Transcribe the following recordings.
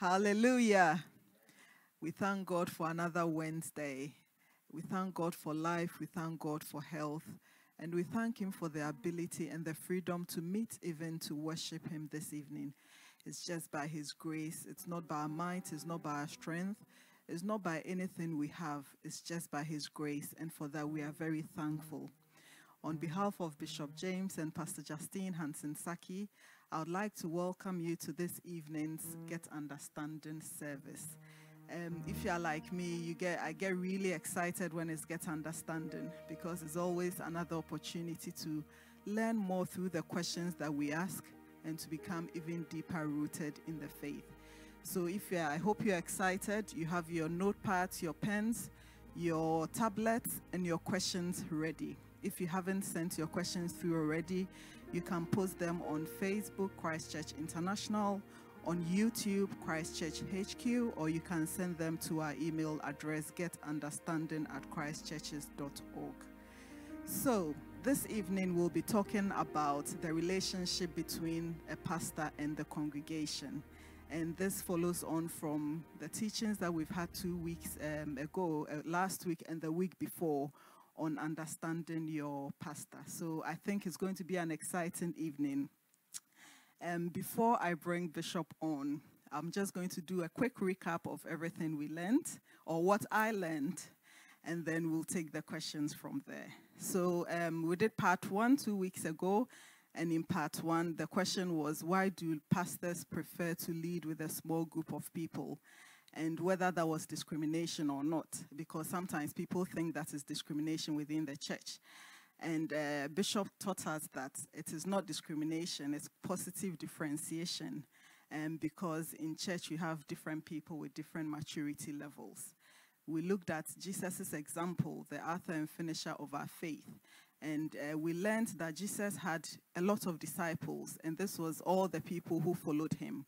Hallelujah. We thank God for another Wednesday. We thank God for life. We thank God for health. And we thank Him for the ability and the freedom to meet, even to worship Him this evening. It's just by His grace. It's not by our might. It's not by our strength. It's not by anything we have. It's just by His grace. And for that, we are very thankful. On behalf of Bishop James and Pastor Justine Hansen Saki, I would like to welcome you to this evening's Get Understanding service. Um, if you are like me, you get I get really excited when it's Get Understanding because it's always another opportunity to learn more through the questions that we ask and to become even deeper rooted in the faith. So if you are, I hope you're excited. You have your notepads, your pens, your tablets, and your questions ready. If you haven't sent your questions through already, you can post them on Facebook, Christchurch International, on YouTube, Christchurch HQ, or you can send them to our email address, getunderstanding at christchurches.org. So, this evening we'll be talking about the relationship between a pastor and the congregation. And this follows on from the teachings that we've had two weeks um, ago, uh, last week and the week before, on understanding your pastor. So I think it's going to be an exciting evening. Um, before I bring Bishop on, I'm just going to do a quick recap of everything we learned or what I learned, and then we'll take the questions from there. So um, we did part one two weeks ago, and in part one, the question was why do pastors prefer to lead with a small group of people? And whether that was discrimination or not, because sometimes people think that is discrimination within the church. And uh, Bishop taught us that it is not discrimination, it's positive differentiation. Um, because in church you have different people with different maturity levels. We looked at Jesus' example, the author and finisher of our faith. And uh, we learned that Jesus had a lot of disciples, and this was all the people who followed him.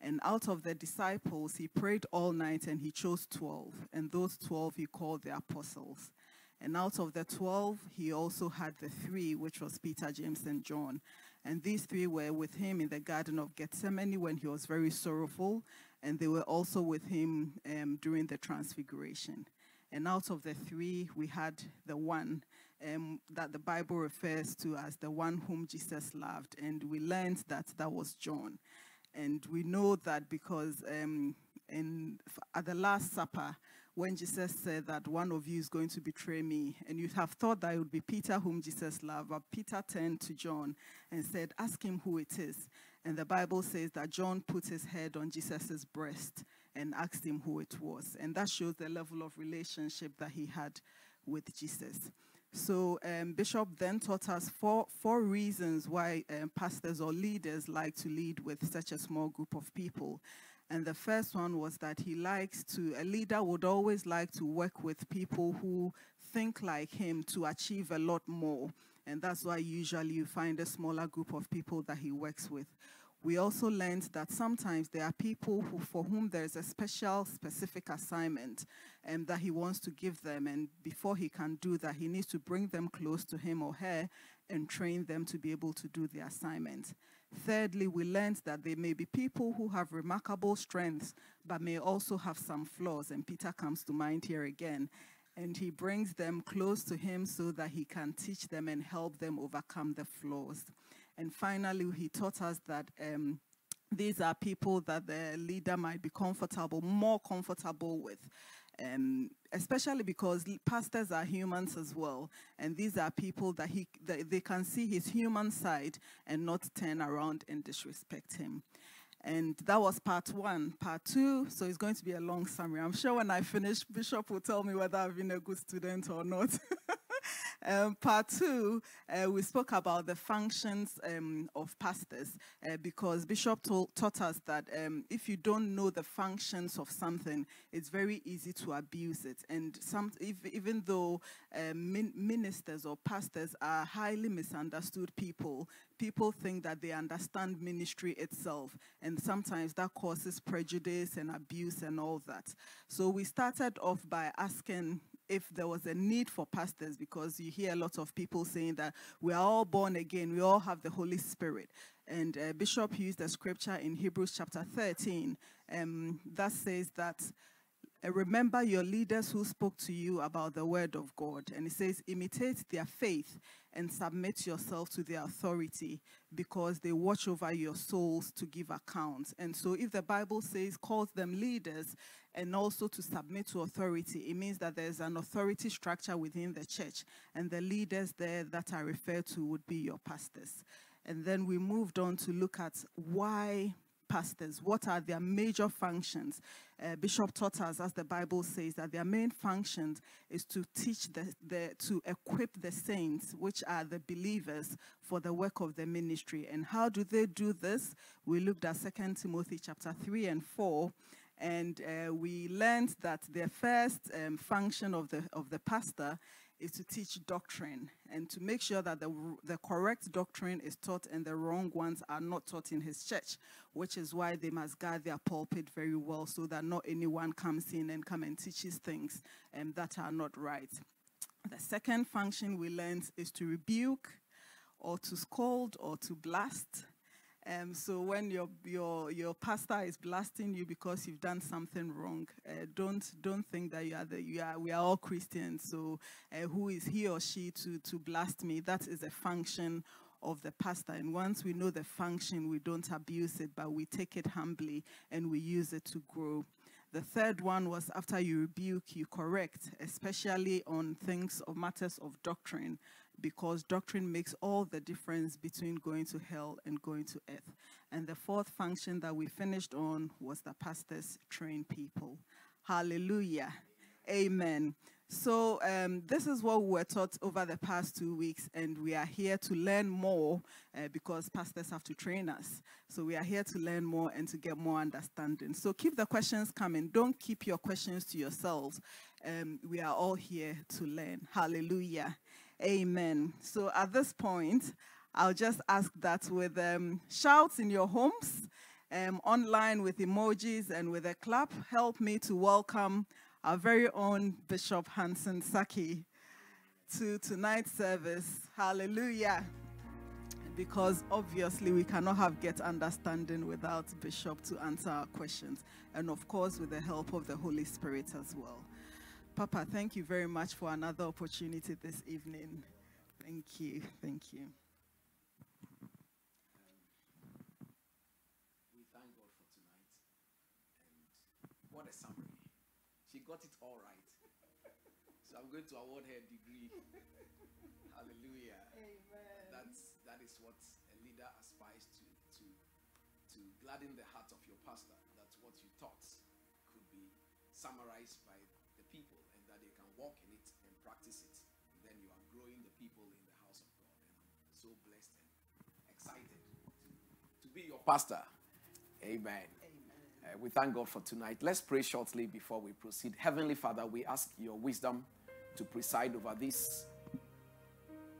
And out of the disciples, he prayed all night and he chose 12. And those 12 he called the apostles. And out of the 12, he also had the three, which was Peter, James, and John. And these three were with him in the Garden of Gethsemane when he was very sorrowful. And they were also with him um, during the Transfiguration. And out of the three, we had the one um, that the Bible refers to as the one whom Jesus loved. And we learned that that was John. And we know that because um, in, at the Last Supper, when Jesus said that one of you is going to betray me, and you have thought that it would be Peter whom Jesus loved, but Peter turned to John and said, Ask him who it is. And the Bible says that John put his head on Jesus' breast and asked him who it was. And that shows the level of relationship that he had with Jesus. So um, Bishop then taught us four, four reasons why um, pastors or leaders like to lead with such a small group of people. And the first one was that he likes to, a leader would always like to work with people who think like him to achieve a lot more. And that's why usually you find a smaller group of people that he works with. We also learned that sometimes there are people who, for whom there is a special, specific assignment um, that he wants to give them. And before he can do that, he needs to bring them close to him or her and train them to be able to do the assignment. Thirdly, we learned that there may be people who have remarkable strengths, but may also have some flaws. And Peter comes to mind here again. And he brings them close to him so that he can teach them and help them overcome the flaws. And finally, he taught us that um, these are people that the leader might be comfortable, more comfortable with. Um, especially because pastors are humans as well, and these are people that he that they can see his human side and not turn around and disrespect him. And that was part one. Part two, so it's going to be a long summary. I'm sure when I finish, Bishop will tell me whether I've been a good student or not. Um, part two, uh, we spoke about the functions um, of pastors uh, because Bishop taught us that um, if you don't know the functions of something, it's very easy to abuse it. And some, if, even though um, min ministers or pastors are highly misunderstood people, people think that they understand ministry itself, and sometimes that causes prejudice and abuse and all that. So we started off by asking if there was a need for pastors, because you hear a lot of people saying that we are all born again, we all have the Holy Spirit. And uh, Bishop used a scripture in Hebrews chapter 13 um, that says that uh, remember your leaders who spoke to you about the word of God. And it says, imitate their faith and submit yourself to their authority because they watch over your souls to give accounts. And so, if the Bible says calls them leaders and also to submit to authority, it means that there's an authority structure within the church, and the leaders there that are referred to would be your pastors. And then we moved on to look at why pastors? What are their major functions? Uh, Bishop taught us, as the Bible says, that their main function is to teach the, the, to equip the saints, which are the believers, for the work of the ministry. And how do they do this? We looked at 2 Timothy chapter 3 and 4 and uh, we learned that the first um, function of the of the pastor is to teach doctrine and to make sure that the, the correct doctrine is taught and the wrong ones are not taught in his church, which is why they must guard their pulpit very well so that not anyone comes in and come and teaches things um, that are not right. The second function we learned is to rebuke or to scold or to blast um, so when your your your pastor is blasting you because you've done something wrong, uh, don't don't think that you are the you are we are all Christians. So uh, who is he or she to to blast me? That is a function of the pastor. And once we know the function, we don't abuse it, but we take it humbly and we use it to grow. The third one was after you rebuke, you correct, especially on things of matters of doctrine because doctrine makes all the difference between going to hell and going to earth. And the fourth function that we finished on was the pastors train people. Hallelujah. Amen. So, um, this is what we were taught over the past two weeks, and we are here to learn more uh, because pastors have to train us. So, we are here to learn more and to get more understanding. So, keep the questions coming. Don't keep your questions to yourselves. Um, we are all here to learn. Hallelujah. Amen. So at this point, I'll just ask that with um, shouts in your homes, um, online with emojis and with a clap, help me to welcome our very own Bishop Hansen Saki to tonight's service. Hallelujah. Because obviously we cannot have get understanding without Bishop to answer our questions. And of course, with the help of the Holy Spirit as well. Papa, thank you very much for another opportunity this evening. Thank you. Thank you. we thank God for tonight. And what a summary. She got it all right. So I'm going to award her a degree. Hallelujah. Amen. That's that is what a leader aspires to to to gladden the heart of your pastor. That's what you taught could be summarized by walk in it and practice it. And then you are growing the people in the house of God. And I'm so blessed and excited to, to be your pastor. Amen. Uh, we thank God for tonight. Let's pray shortly before we proceed. Heavenly Father, we ask your wisdom to preside over this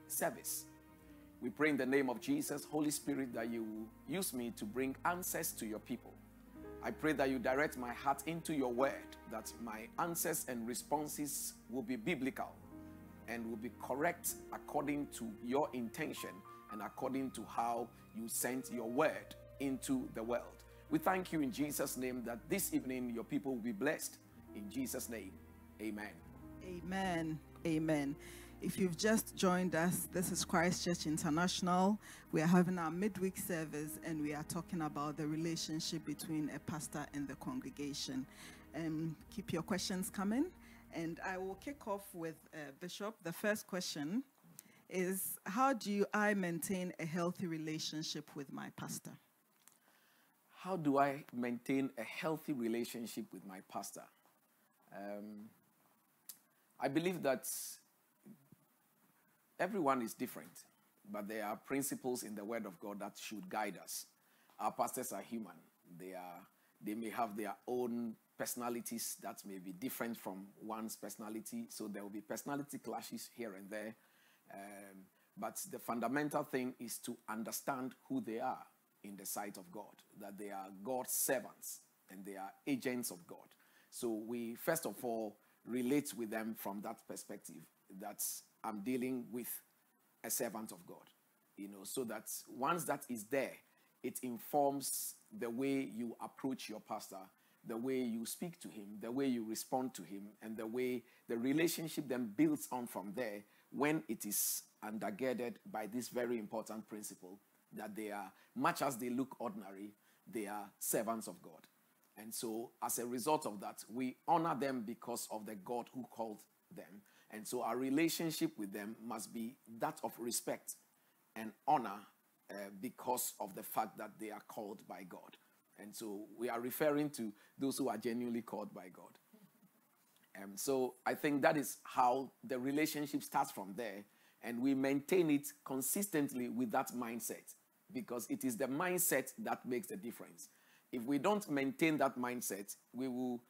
service. We pray in the name of Jesus, Holy Spirit, that you use me to bring answers to your people. I pray that you direct my heart into your word, that my answers and responses will be biblical and will be correct according to your intention and according to how you sent your word into the world. We thank you in Jesus' name that this evening your people will be blessed. In Jesus' name, amen. Amen. Amen. If you've just joined us, this is Christchurch International. We are having our midweek service and we are talking about the relationship between a pastor and the congregation. Um, keep your questions coming. And I will kick off with uh, Bishop. The first question is How do I maintain a healthy relationship with my pastor? How do I maintain a healthy relationship with my pastor? Um, I believe that everyone is different, but there are principles in the Word of God that should guide us. Our pastors are human. They are they may have their own personalities that may be different from one's personality. So there will be personality clashes here and there. Um, but the fundamental thing is to understand who they are in the sight of God, that they are God's servants and they are agents of God. So we, first of all, relate with them from that perspective that I'm dealing with a servant of God. You know, so that once that is there, it informs the way you approach your pastor, the way you speak to him, the way you respond to him, and the way the relationship then builds on from there when it is undergirded by this very important principle that they are, much as they look ordinary, they are servants of God. And so, as a result of that, we honor them because of the God who called them. And so, our relationship with them must be that of respect and honor uh, because of the fact that they are called by God. And so, we are referring to those who are genuinely called by God. Um, so, I think that is how the relationship starts from there. And we maintain it consistently with that mindset because it is the mindset that makes the difference. If we don't maintain that mindset, we will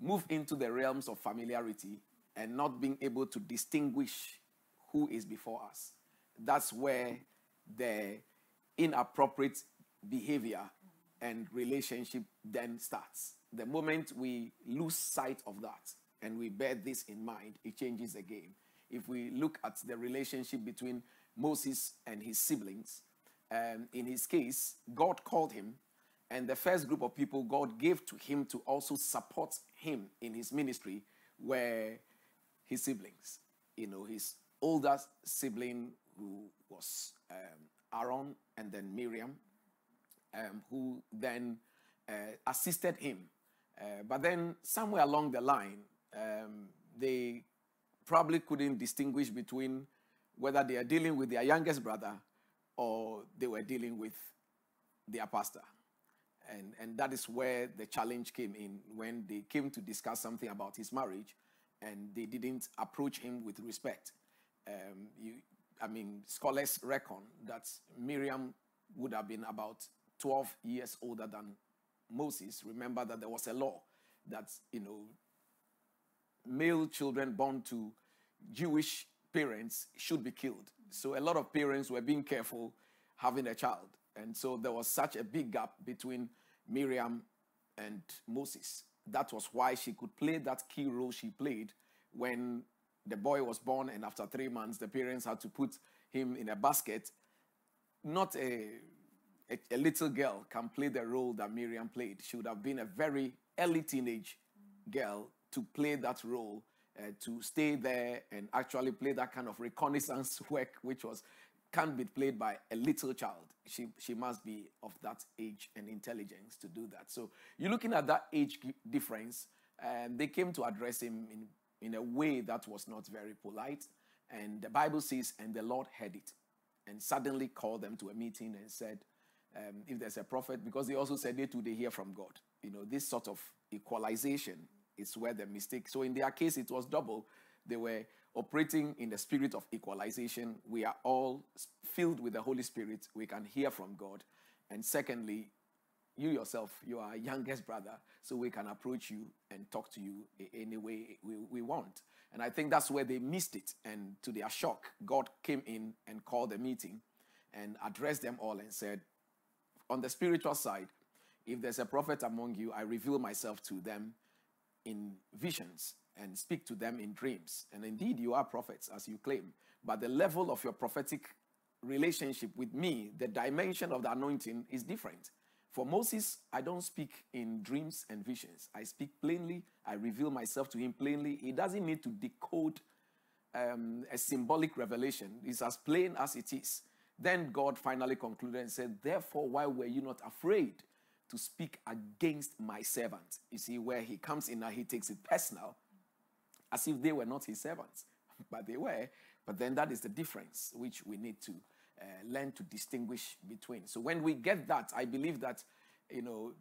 move into the realms of familiarity and not being able to distinguish who is before us. That's where the inappropriate behavior and relationship then starts. The moment we lose sight of that and we bear this in mind, it changes the game. If we look at the relationship between Moses and his siblings, um, in his case, God called him and the first group of people God gave to him to also support him in his ministry were his siblings. You know, his older sibling, who was um, Aaron, and then Miriam, um, who then uh, assisted him. Uh, but then, somewhere along the line, um, they probably couldn't distinguish between whether they are dealing with their youngest brother or they were dealing with their pastor. And, and that is where the challenge came in when they came to discuss something about his marriage and they didn't approach him with respect. Um, you, I mean, scholars reckon that Miriam would have been about 12 years older than Moses. Remember that there was a law that, you know, male children born to Jewish parents should be killed. So a lot of parents were being careful having a child. And so there was such a big gap between Miriam and Moses. That was why she could play that key role she played when the boy was born, and after three months, the parents had to put him in a basket. Not a, a, a little girl can play the role that Miriam played. She would have been a very early teenage girl to play that role, uh, to stay there and actually play that kind of reconnaissance work, which was can't be played by a little child. She, she must be of that age and intelligence to do that. So you're looking at that age difference, and they came to address him in, in a way that was not very polite. And the Bible says, and the Lord heard it and suddenly called them to a meeting and said, um, if there's a prophet, because they also said they too they hear from God. You know, this sort of equalization is where the mistake. So in their case, it was double. They were operating in the spirit of equalization. We are all filled with the Holy Spirit. We can hear from God. And secondly, you yourself, you are youngest brother, so we can approach you and talk to you any way we, we want. And I think that's where they missed it. And to their shock, God came in and called a meeting and addressed them all and said, On the spiritual side, if there's a prophet among you, I reveal myself to them in visions and speak to them in dreams. And indeed, you are prophets, as you claim. But the level of your prophetic relationship with me, the dimension of the anointing is different. For Moses, I don't speak in dreams and visions. I speak plainly. I reveal myself to him plainly. He doesn't need to decode um, a symbolic revelation. It's as plain as it is. Then God finally concluded and said, Therefore, why were you not afraid to speak against my servant? You see, where he comes in now, he takes it personal as if they were not his servants, but they were. But then that is the difference which we need to uh, learn to distinguish between. So when we get that, I believe that, you know,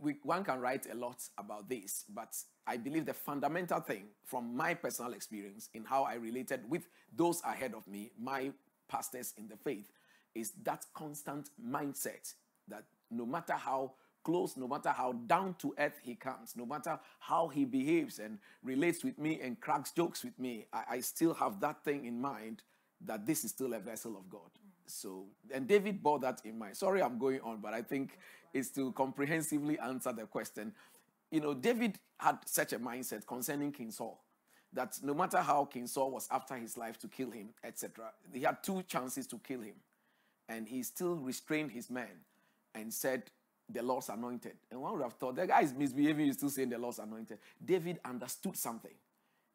we, one can write a lot about this, but I believe the fundamental thing from my personal experience in how I related with those ahead of me, my pastors in the faith, is that constant mindset that no matter how close, no matter how down to earth he comes, no matter how he behaves and relates with me and cracks jokes with me, I, I still have that thing in mind that this is still a vessel of God. So, and David bore that in mind. Sorry, I'm going on, but I think it's to comprehensively answer the question. you know, David had such a mindset concerning King Saul that no matter how King Saul was after his life to kill him, etc., he had two chances to kill him. And he still restrained his men and said, The Lord's anointed. And one would have thought, the guy is misbehaving, he's still saying the Lord's anointed. David understood something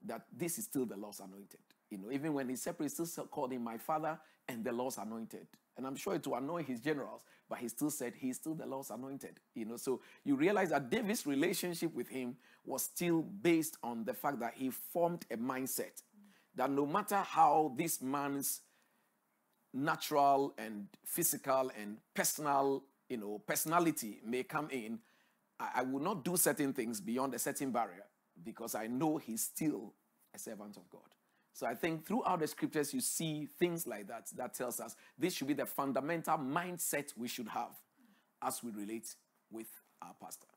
that this is still the Lord's anointed. You know, even when he separated, he still called him my father and the Lord's anointed. And I'm sure it will annoy his generals, but he still said he's still the Lord's anointed. You know, so you realize that David's relationship with him was still based on the fact that he formed a mindset that no matter how this man's natural and physical and personal, you know, personality may come in, I, I will not do certain things beyond a certain barrier because I know he's still a servant of God. So I think throughout the scriptures, you see things like that that tells us this should be the fundamental mindset we should have as we relate with our pastor.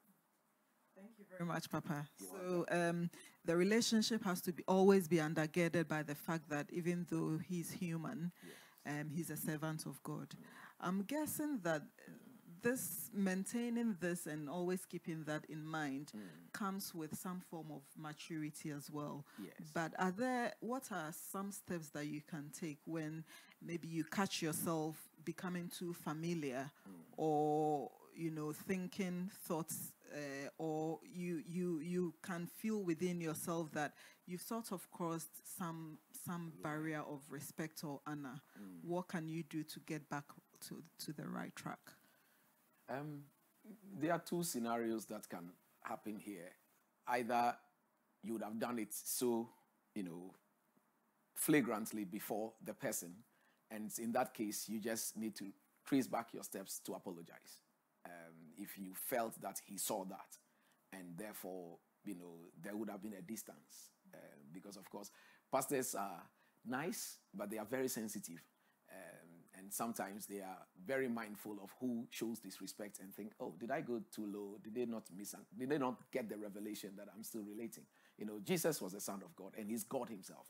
Thank you very much, Papa. You're so um, the relationship has to be always be undergirded by the fact that even though he's human, yes. um, he's a servant of God. I'm guessing that this maintaining this and always keeping that in mind mm. comes with some form of maturity as well. Yes. But are there what are some steps that you can take when maybe you catch yourself becoming too familiar mm. or you know thinking thoughts uh, or you you you can feel within yourself that you've sort of crossed some some yeah. barrier of respect or honor mm. what can you do to get back to to the right track um, there are two scenarios that can happen here. Either you would have done it so, you know, flagrantly before the person, and in that case, you just need to trace back your steps to apologize. Um, if you felt that he saw that, and therefore, you know, there would have been a distance. Uh, because, of course, pastors are nice, but they are very sensitive and sometimes they are very mindful of who shows disrespect and think, oh, did I go too low? Did they not miss? Did they not get the revelation that I'm still relating? You know, Jesus was the Son of God, and He's God Himself.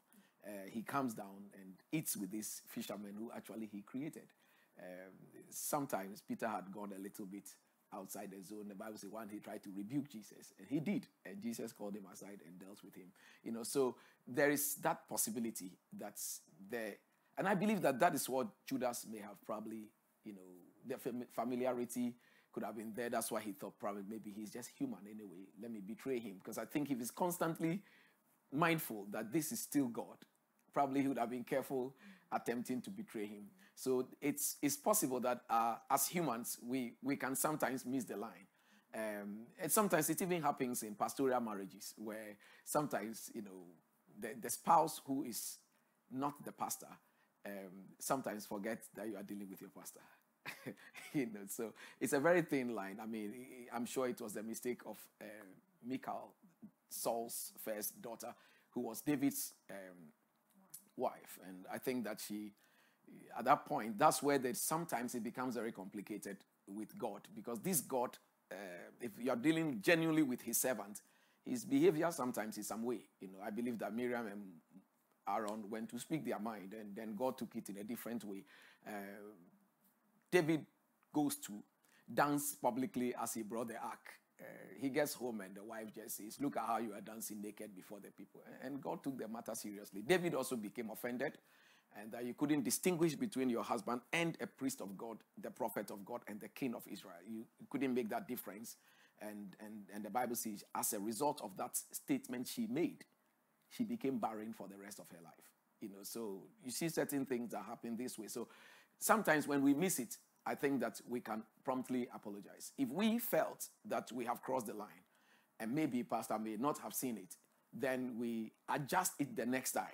Uh, he comes down and eats with these fishermen who actually He created. Um, sometimes Peter had gone a little bit outside the zone. The Bible says one he tried to rebuke Jesus, and he did, and Jesus called him aside and dealt with him. You know, so there is that possibility that's there and I believe that that is what Judas may have probably, you know, the familiarity could have been there. That's why he thought probably maybe he's just human anyway. Let me betray him. Because I think if he's constantly mindful that this is still God, probably he would have been careful attempting to betray him. So it's, it's possible that uh, as humans, we, we can sometimes miss the line. Um, and sometimes it even happens in pastoral marriages where sometimes, you know, the, the spouse who is not the pastor um, sometimes forget that you are dealing with your pastor. you know, so it's a very thin line. I mean, I'm sure it was the mistake of uh, Michal, Saul's first daughter, who was David's um, wife, and I think that she, at that point, that's where that sometimes it becomes very complicated with God because this God, uh, if you are dealing genuinely with His servant, his behavior sometimes is some way. You know, I believe that Miriam and Aaron when to speak their mind, and then God took it in a different way. Uh, David goes to dance publicly as he brought the ark. Uh, he gets home and the wife just says, Look at how you are dancing naked before the people. And God took the matter seriously. David also became offended and that you couldn't distinguish between your husband and a priest of God, the prophet of God, and the king of Israel. You, couldn't make that difference. And, and, and the Bible says, as a result of that statement she made, she became barren for the rest of her life. You know, so you see certain things that happen this way. So sometimes when we miss it, I think that we can promptly apologize. If we felt that we have crossed the line, and maybe Pastor may not have seen it, then we adjust it the next time.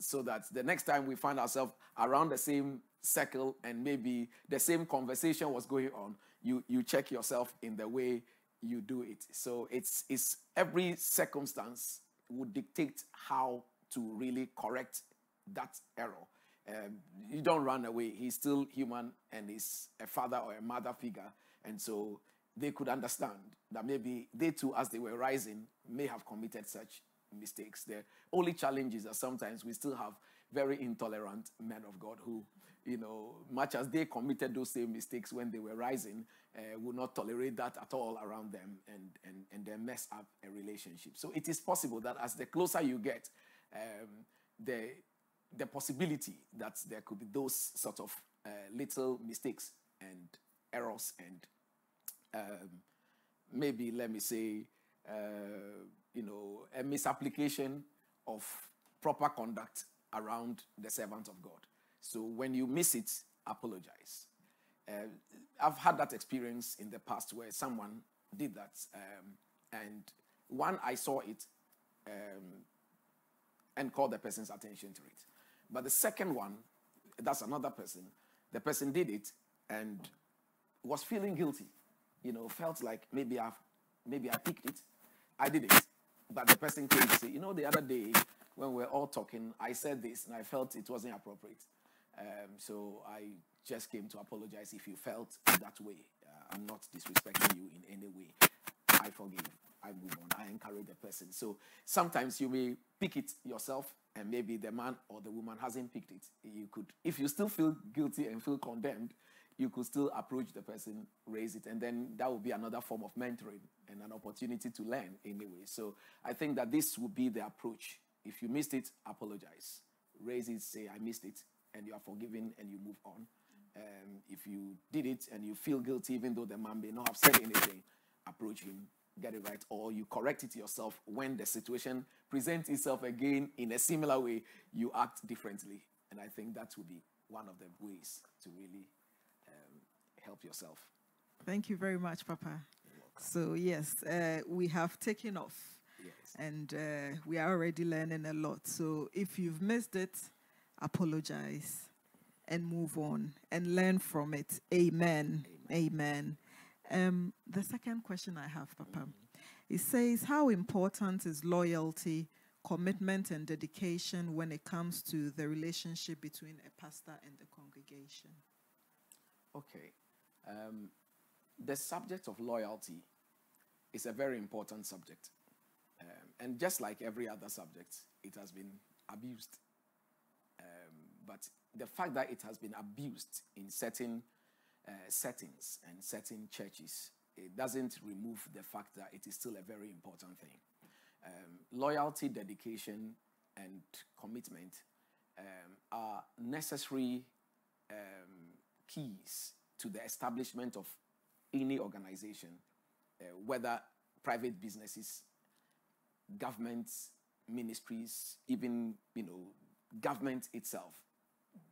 So that the next time we find ourselves around the same circle and maybe the same conversation was going on, you, you check yourself in the way you do it. So it's, it's every circumstance would dictate how to really correct that error. Um, you don't run away. He's still human and he's a father or a mother figure. And so they could understand that maybe they too, as they were rising, may have committed such mistakes. The only challenge is that sometimes we still have very intolerant men of God who you know, much as they committed those same mistakes when they were rising, uh, not tolerate that at all around them and, and, and then mess up a relationship. So it is possible that as the closer you get, um, the, the possibility that there could be those sort of uh, little mistakes and errors and um, maybe, let me say, uh, you know, a misapplication of proper conduct around the servant of God. So when you miss it, apologize. Uh, I've had that experience in the past where someone did that, um, and one I saw it um, and called the person's attention to it. But the second one, that's another person. The person did it and was feeling guilty. You know, felt like maybe I've maybe I picked it. I did it. But the person came to say, you know, the other day when we were all talking, I said this and I felt it wasn't appropriate. Um, so I just came to apologize if you felt that way. Uh, I'm not disrespecting you in any way. I forgive. I move on. I encourage the person. So sometimes you may pick it yourself, and maybe the man or the woman hasn't picked it. You could, if you still feel guilty and feel condemned, you could still approach the person, raise it, and then that would be another form of mentoring and an opportunity to learn anyway. So I think that this would be the approach. If you missed it, apologize. Raise it, say, I missed it, and you are forgiven and you move on. Um, if you did it and you feel guilty, even though the man may not have said anything, approach him, get it right, or you correct it yourself when the situation presents itself again in a similar way, you act differently. And I think that would be one of the ways to really um, help yourself. Thank you very much, Papa. So, yes, uh, we have taken off. Yes. And uh, we are already learning a lot. So, if you've missed it, apologize and move on and learn from it. Amen. Amen. Um, the second question I have, Papa, it says, How important is loyalty, commitment, and dedication when it comes to the relationship between a pastor and the congregation? Okay. Um, the subject of loyalty is a very important subject. Um, and just like every other subject, it has been abused. But the fact that it has been abused in certain uh, settings and certain churches, it doesn't remove the fact that it is still a very important thing. Um, loyalty, dedication, and commitment um, are necessary um, keys to the establishment of any organization, uh, whether private businesses, governments, ministries, even you know government itself.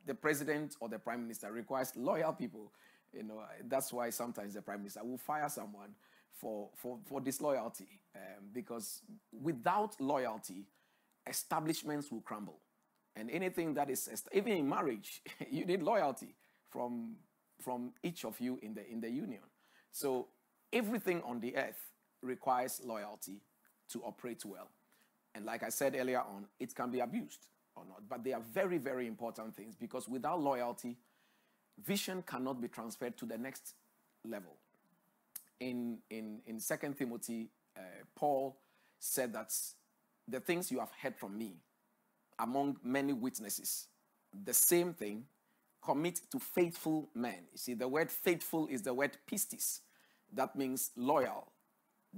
The president or the prime minister requires loyal people. You know that's why sometimes the prime minister will fire someone for for, for disloyalty um, because without loyalty, establishments will crumble. And anything that is even in marriage, you need loyalty from from each of you in the in the union. So everything on the earth requires loyalty to operate well. And like I said earlier on, it can be abused or not. But they are very, very important things because without loyalty, vision cannot be transferred to the next level. In, in, in 2 Timothy, uh, Paul said that the things you have heard from me among many witnesses, the same thing commit to faithful men. You see, the word faithful is the word pistis. That means loyal,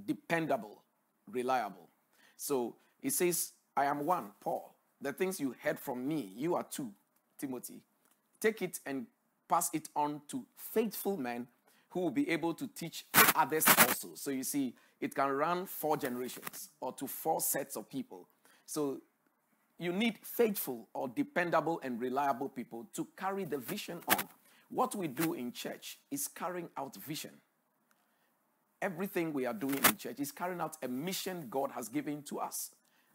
dependable, reliable. So it says, I am one, Paul. The things you heard from me, you are two, Timothy. Take it and pass it on to faithful men who will be able to teach others also. So you see, it can run four generations or to four sets of people. So you need faithful or dependable and reliable people to carry the vision on. What we do in church is carrying out vision. Everything we are doing in church is carrying out a mission God has given to us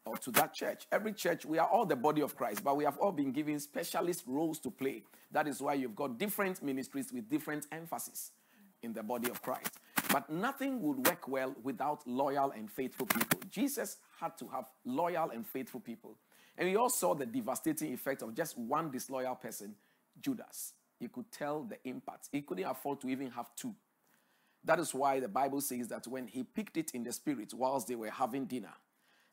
or to that church. Every church, we are all the body of Christ, but we have all been given specialist roles to play. That is why you've got different ministries with different emphasis in the body of Christ. But nothing would work well without loyal and faithful people. Jesus had to have loyal and faithful people. And we all saw the devastating effect of just one disloyal person, Judas. You could tell the impact. He couldn't afford to even have two. That is why the Bible says that when he picked it in the spirit whilst they were having dinner,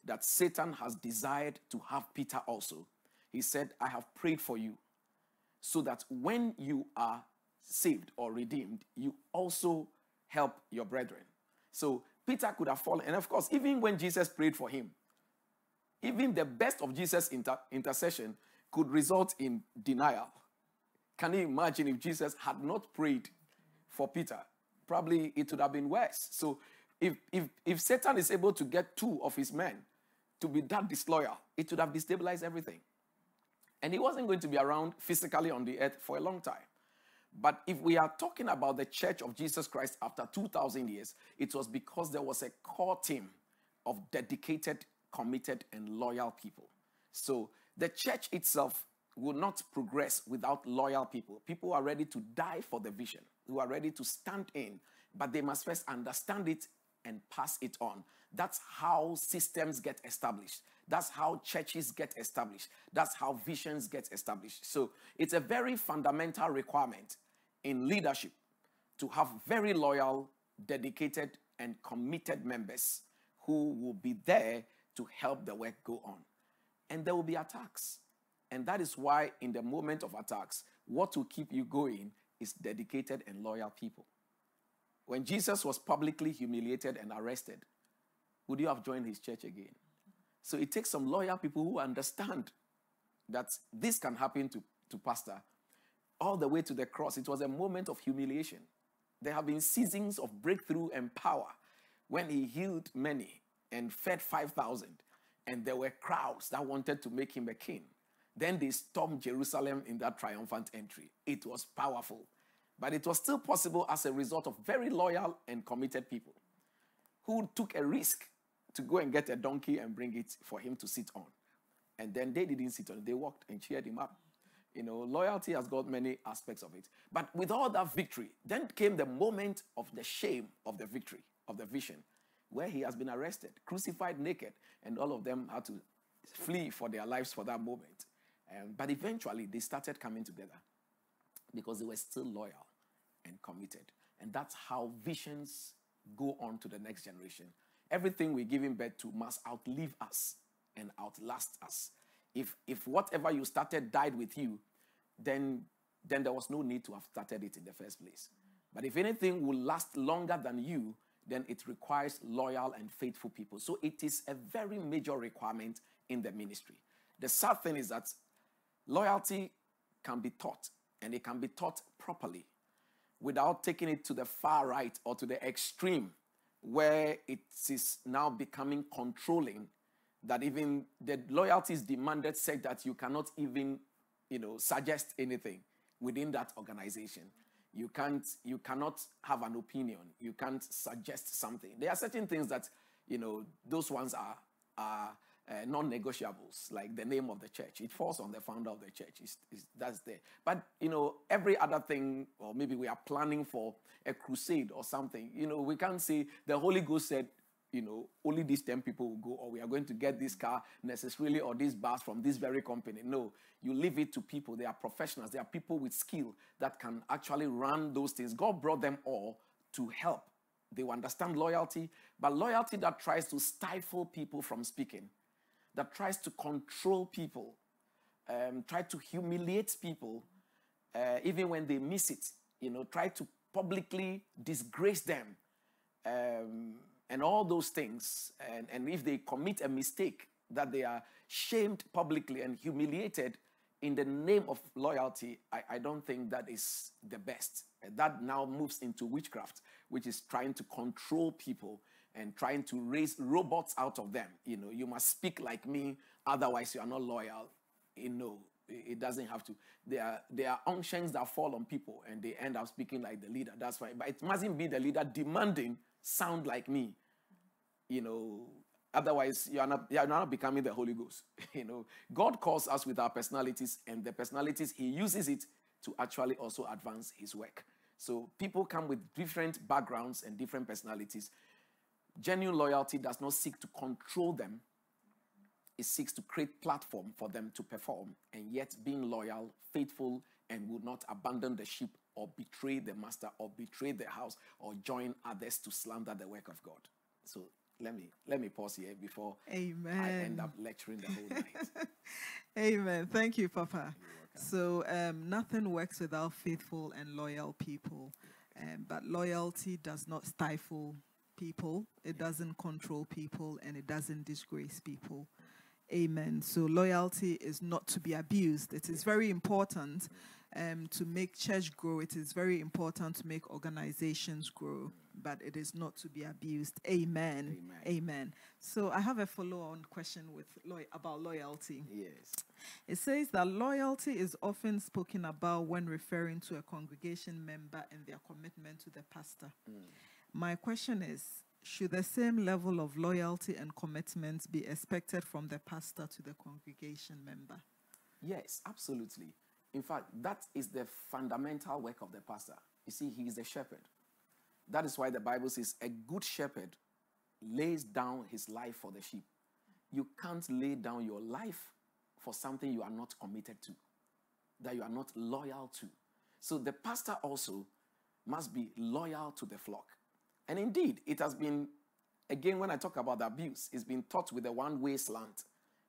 that Satan has desired to have Peter also. He said, I have prayed for you so that when you are saved or redeemed, you also help your brethren. So Peter could have fallen. And of course, even when Jesus prayed for him, even the best of Jesus' inter- intercession could result in denial. Can you imagine if Jesus had not prayed for Peter? Probably it would have been worse. So if, if, if Satan is able to get two of his men to be that disloyal, it would have destabilized everything. And he wasn't going to be around physically on the earth for a long time. But if we are talking about the church of Jesus Christ after 2,000 years, it was because there was a core team of dedicated, committed, and loyal people. So the church itself will not progress without loyal people. People are ready to die for the vision, who are ready to stand in, but they must first understand it and pass it on. That's how systems get established. That's how churches get established. That's how visions get established. So it's a very fundamental requirement in leadership to have very loyal, dedicated, and committed members who will be there to help the work go on. And there will be attacks. And that is why, in the moment of attacks, what will keep you going is dedicated and loyal people. When Jesus was publicly humiliated and arrested, would you have joined his church again? So it takes some loyal people who understand that this can happen to, to pastor all the way to the cross. It was a moment of humiliation. There have been seasons of breakthrough and power when he healed many and fed 5,000, and there were crowds that wanted to make him a king. Then they stormed Jerusalem in that triumphant entry. It was powerful, but it was still possible as a result of very loyal and committed people who took a risk to go and get a donkey and bring it for him to sit on. And then they didn't sit on it, they walked and cheered him up. You know, loyalty has got many aspects of it. But with all that victory, then came the moment of the shame of the victory, of the vision, where he has been arrested, crucified naked, and all of them had to flee for their lives for that moment. Um, but eventually, they started coming together because they were still loyal and committed. And that's how visions go on to the next generation. Everything we're giving birth to must outlive us and outlast us if if whatever you started died with you, then then there was no need to have started it in the first place. But if anything will last longer than you, then it requires loyal and faithful people. So it is a very major requirement in the ministry. The sad thing is that loyalty can be taught, and it can be taught properly without taking it to the far right or to the extreme where it is now becoming controlling that even the loyalties demanded said that you cannot even, you know, suggest anything within that organization. You can't, you cannot have an opinion. You can't suggest something. There are certain things that, you know, those ones are, are uh, non-negotiables, like the name of the church. It falls on the founder of the church. It's, it's, that's there. But you know, every other thing, or maybe we are planning for a crusade or something. You know, we can't say the Holy Ghost said you know, only these 10 people will go, or we are going to get this car necessarily or this bus from this very company. No, you leave it to people. They are professionals. They are people with skill that can actually run those things. God brought them all to help. They understand loyalty, but loyalty that tries to stifle people from speaking, that tries to control people, um, try to humiliate people, uh, even when they miss it, you know, try to publicly disgrace them. Um, and all those things. And, and if they commit a mistake, that they are shamed publicly and humiliated in the name of loyalty, I, I don't think that is the best. That now moves into witchcraft, which is trying to control people and trying to raise robots out of them. You know, you must speak like me, otherwise you are not loyal. You know, it doesn't have to. There are there are unctions that fall on people and they end up speaking like the leader. That's fine. But it mustn't be the leader demanding sound like me. You know, otherwise you are not you are not becoming the Holy Ghost. you know, God calls us with our personalities, and the personalities He uses it to actually also advance His work. So people come with different backgrounds and different personalities. Genuine loyalty does not seek to control them. It seeks to create platform for them to perform, and yet being loyal, faithful, and will not abandon the sheep or betray the master or betray the house or join others to slander the work of God. So let me let me pause here before Amen. I end up lecturing the whole night. Amen. Thank you, Papa. So um, nothing works without faithful and loyal people. Um, but loyalty does not stifle people, it doesn't control people, and it doesn't disgrace people. Amen. So loyalty is not to be abused. It is very important um, to make church grow. It is very important to make organizations grow, but it is not to be abused. Amen. Amen. Amen. So I have a follow-on question with loy- about loyalty. Yes. It says that loyalty is often spoken about when referring to a congregation member and their commitment to the pastor. My question is Should the same level of loyalty and commitment be expected from the pastor to the congregation member? Yes, absolutely. In fact, that is the fundamental work of the pastor. You see, he is the shepherd. That is why the Bible says a good shepherd lays down his life for the sheep. You can't lay down your life for something you are not committed to, that you are not loyal to. So the pastor also must be loyal to the flock. And indeed, it has been, again, when I talk about abuse, it's been taught with a one way slant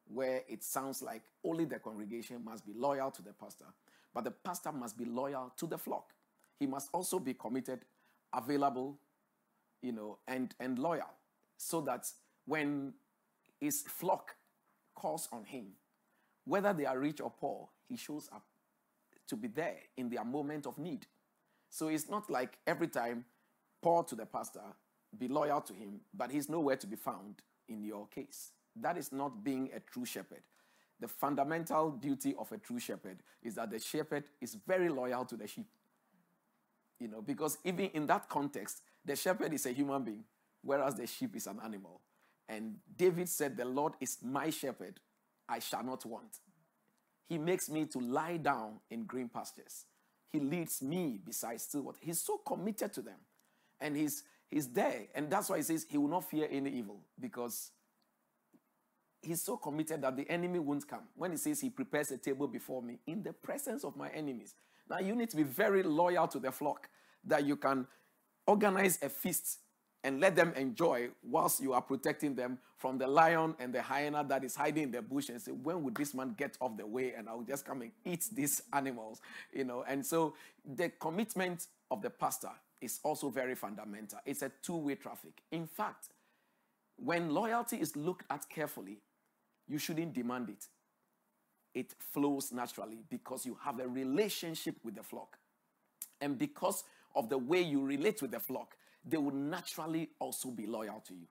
where it sounds like only the congregation must be loyal to the pastor, but the pastor must be loyal to the flock. He must also be committed, available, you know, and, and loyal, so that when his flock calls on him, whether they are rich or poor, he shows up to be there in their moment of need. So it's not like every time pour to the pastor, be loyal to him, but he's nowhere to be found in your case. That is not being a true shepherd. The fundamental duty of a true shepherd is that the shepherd is very loyal to the sheep. You know, because even in that context, the shepherd is a human being, whereas the sheep is an animal. And David said, The Lord is my shepherd, I shall not want. He makes me to lie down in green pastures. He leads me beside still water. He's so committed to them. And he's he's there. And that's why he says he will not fear any evil because he's so committed that the enemy won't come. When he says he prepares a table before me in the presence of my enemies. Now you need to be very loyal to the flock that you can organize a feast and let them enjoy whilst you are protecting them from the lion and the hyena that is hiding in the bush and say when would this man get off the way and i'll just come and eat these animals you know and so the commitment of the pastor is also very fundamental it's a two-way traffic in fact when loyalty is looked at carefully you shouldn't demand it it flows naturally because you have a relationship with the flock and because of the way you relate with the flock they will naturally also be loyal to you.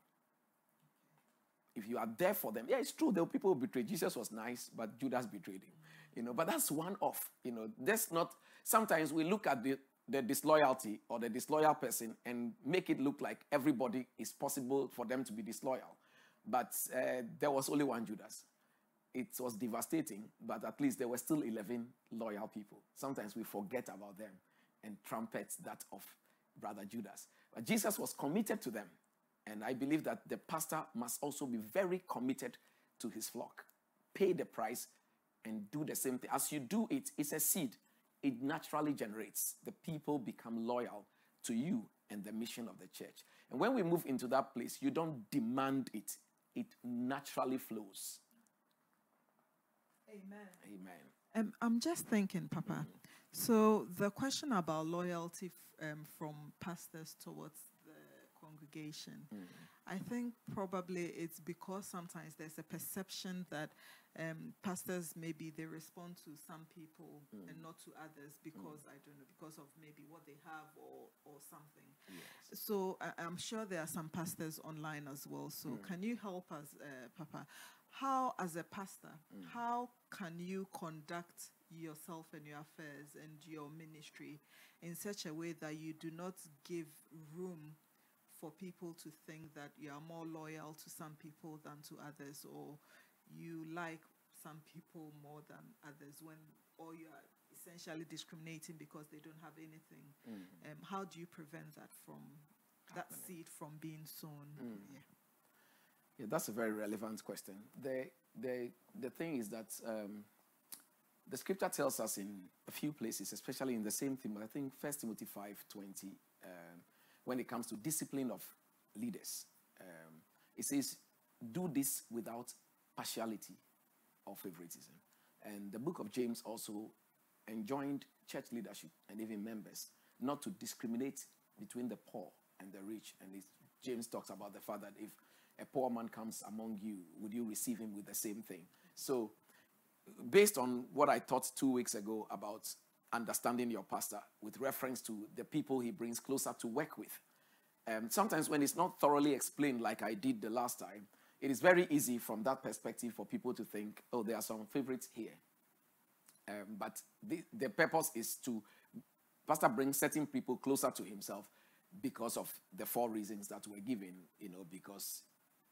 If you are there for them, yeah, it's true. There were people who betrayed. Jesus was nice, but Judas betrayed him. You know, but that's one off. You know, that's not. Sometimes we look at the the disloyalty or the disloyal person and make it look like everybody is possible for them to be disloyal. But uh, there was only one Judas. It was devastating, but at least there were still 11 loyal people. Sometimes we forget about them and trumpet that of brother Judas. But Jesus was committed to them. And I believe that the pastor must also be very committed to his flock. Pay the price and do the same thing. As you do it, it's a seed. It naturally generates. The people become loyal to you and the mission of the church. And when we move into that place, you don't demand it, it naturally flows. Amen. Amen. Um, I'm just thinking, Papa. So the question about loyalty f- um, from pastors towards the congregation, I think probably it's because sometimes there's a perception that um, pastors maybe they respond to some people and not to others because I don't know because of maybe what they have or or something. So I, I'm sure there are some pastors online as well. So can you help us, uh, Papa? How, as a pastor, how can you conduct yourself and your affairs and your ministry in such a way that you do not give room for people to think that you are more loyal to some people than to others, or you like some people more than others when, or you are essentially discriminating because they don't have anything. Um, how do you prevent that from that seed from being sown? Yeah. Yeah, that's a very relevant question. The, the, the thing is that um, the scripture tells us in a few places, especially in the same theme, I think first Timothy 5 20, um, when it comes to discipline of leaders, um, it says, Do this without partiality or favoritism. And the book of James also enjoined church leadership and even members not to discriminate between the poor and the rich. And James talks about the fact that if a poor man comes among you, would you receive him with the same thing? So, based on what I taught two weeks ago about understanding your pastor with reference to the people he brings closer to work with, um, sometimes when it's not thoroughly explained, like I did the last time, it is very easy from that perspective for people to think, oh, there are some favorites here. Um, but the, the purpose is to, Pastor brings certain people closer to himself because of the four reasons that were given, you know, because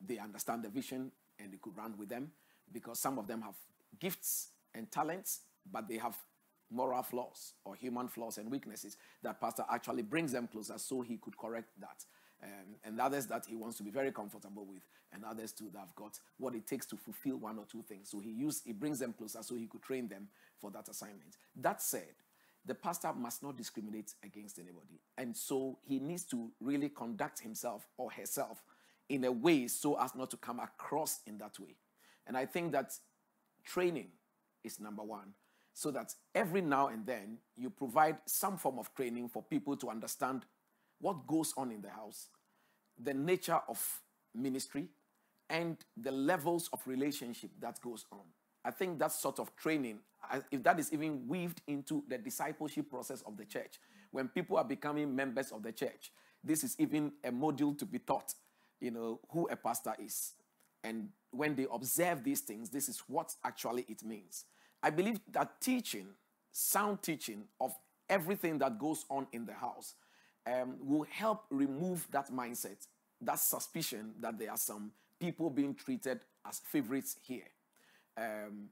they understand the vision and they could run with them, because some of them have gifts and talents, but they have moral flaws or human flaws and weaknesses that pastor actually brings them closer so he could correct that. Um, and others that he wants to be very comfortable with and others too that have got what it takes to fulfill one or two things. So he use he brings them closer so he could train them for that assignment. That said the pastor must not discriminate against anybody. And so he needs to really conduct himself or herself in a way so as not to come across in that way. And i think that training is number one so that every now and then you provide some form of training for people to understand what goes on in the house, the nature of ministry, and the levels of relationship that goes on. I think that sort of training, if that is even weaved into the discipleship process of the church, when people are becoming members of the church, this is even a module to be taught, you know, who a pastor is. And when they observe these things, this is what actually it means. I believe that teaching, sound teaching of everything that goes on in the house, um, will help remove that mindset, that suspicion that there are some people being treated as favorites here. Um,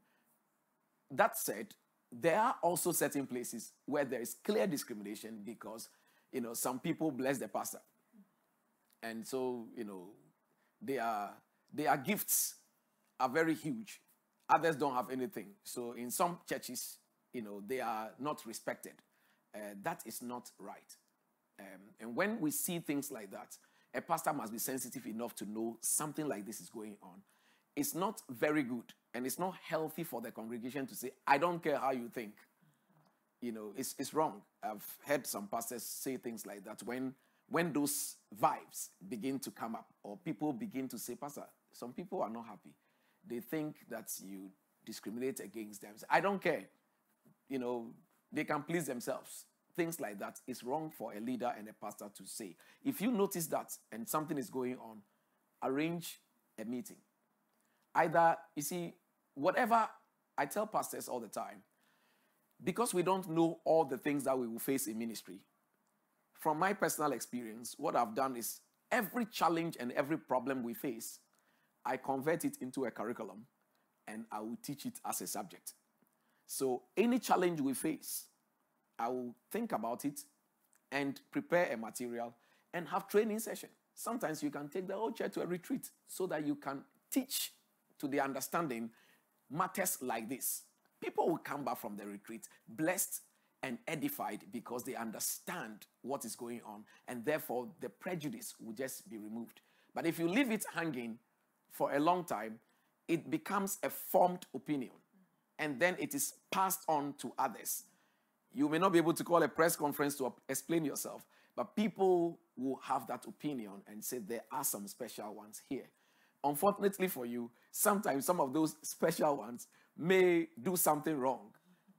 that said, there are also certain places where there is clear discrimination because, you know, some people bless the pastor. And so, you know, their, their gifts are very huge Others don't have anything. So in some churches, you know, they are not respected. Uh, that is not right. Um, and when we see things like that, a pastor must be sensitive enough to know something like this is going on. It's not very good and it's not healthy for the congregation to say, I don't care how you think. You know, it's, it's wrong. I've heard some pastors say things like that when, when those vibes begin to come up or people begin to say, Pastor, some people are not happy they think that you discriminate against them. I don't care. You know, they can please themselves. Things like that is wrong for a leader and a pastor to say. If you notice that and something is going on, arrange a meeting. Either, you see, whatever I tell pastors all the time, because we don't know all the things that we will face in ministry, from my personal experience, what I've done is every challenge and every problem we face, I convert it into a curriculum and I will teach it as a subject. So, any challenge we face, I will think about it and prepare a material and have training session. Sometimes you can take the whole church to a retreat so that you can teach to the understanding matters like this. People will come back from the retreat blessed and edified because they understand what is going on, and therefore the prejudice will just be removed. But if you leave it hanging, for a long time, it becomes a formed opinion. And then it is passed on to others. You may not be able to call a press conference to explain yourself, but people will have that opinion and say there are some special ones here. Unfortunately for you, sometimes some of those special ones may do something wrong.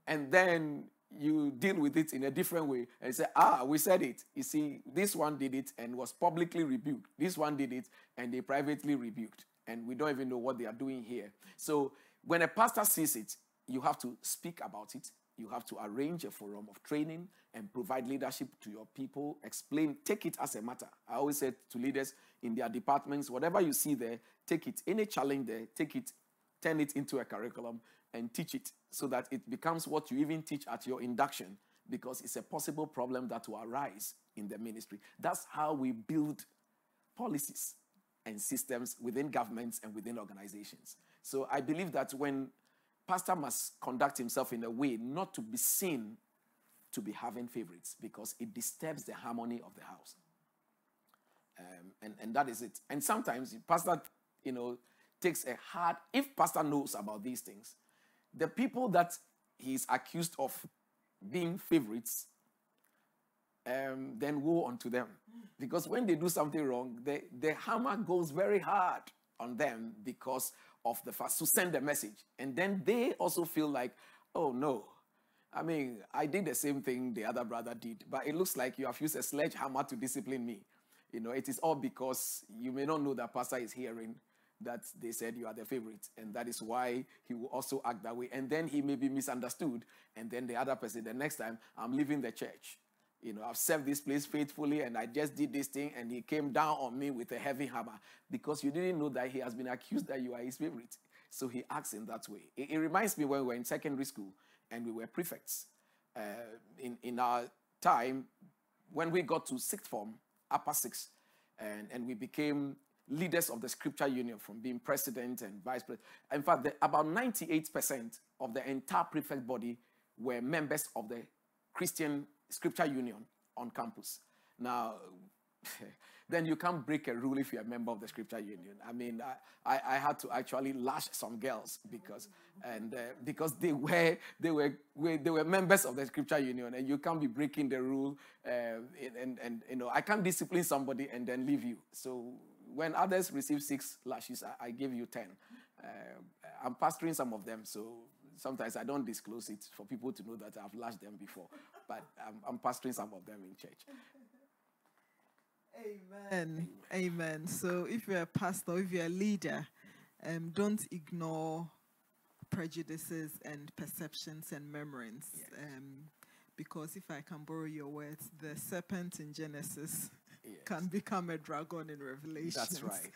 And then you deal with it in a different way and say, ah, we said it. You see, this one did it and was publicly rebuked. This one did it and they privately rebuked and we don't even know what they are doing here. So when a pastor sees it, you have to speak about it. You have to arrange a forum of training and provide leadership to your people. Explain, take it as a matter. I always say to leaders in their departments, whatever you see there, take it. Any challenge there, take it, turn it into a curriculum and teach it so that it becomes what you even teach at your induction because it's a possible problem that will arise in the ministry. That's how we build policies and systems within governments and within organizations. So I believe that when pastor must conduct himself in a way not to be seen to be having favorites because it disturbs the harmony of the house. Um, and, and that is it. And sometimes pastor, you know, takes a hard, if pastor knows about these things, the people that he's accused of being favorites, um, then woe unto them. Because when they do something wrong, the, the hammer goes very hard on them because of the fast to send the message. And then they also feel like, oh no. I mean, I did the same thing the other brother did, but it looks like you have used a sledgehammer to discipline me. You know, it is all because you may not know that pastor is hearing that they said you are the favorite, and that is why he will also act that way. And then he may be misunderstood, and then the other person, the next time, I'm leaving the church. You know, I've served this place faithfully, and I just did this thing, and he came down on me with a heavy hammer because you didn't know that he has been accused that you are his favorite. So he acts in that way. It, it reminds me when we were in secondary school and we were prefects. Uh, in, in our time, when we got to sixth form, upper six, and, and we became leaders of the scripture union from being president and vice president. In fact, the, about 98% of the entire prefect body were members of the Christian scripture union on campus. Now, then you can't break a rule if you're a member of the scripture union. I mean, I, I, I had to actually lash some girls because and uh, because they were they were, they were members of the scripture union, and you can't be breaking the rule. Uh, and, and you know, I can't discipline somebody and then leave you. So when others receive six lashes, I, I give you ten. Uh, I'm pastoring some of them, so sometimes I don't disclose it for people to know that I've lashed them before. But I'm, I'm pastoring some of them in church. Amen. Amen. So if you're a pastor, if you're a leader, um, don't ignore prejudices and perceptions and memories. Yes. Um, because if I can borrow your words, the serpent in Genesis yes. can become a dragon in Revelation. That's right.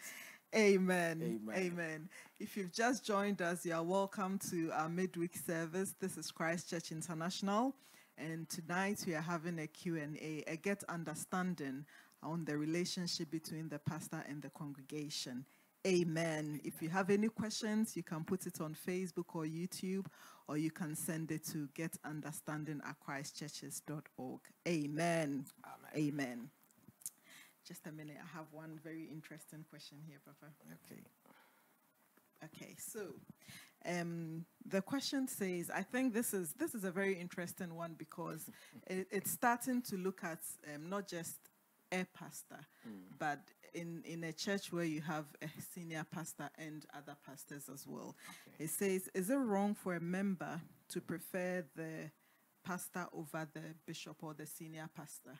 Amen. Amen. Amen. If you've just joined us, you are welcome to our midweek service. This is Christchurch International, and tonight we are having a Q&A, a get understanding on the relationship between the pastor and the congregation. Amen. If you have any questions, you can put it on Facebook or YouTube, or you can send it to getunderstanding at christchurches.org. Amen. Amen. Amen. Just a minute. I have one very interesting question here, Papa. Okay. Okay, so um, the question says, I think this is this is a very interesting one because it, it's starting to look at um, not just a pastor, mm. but in, in a church where you have a senior pastor and other pastors as well. Okay. It says, is it wrong for a member to prefer the pastor over the bishop or the senior pastor?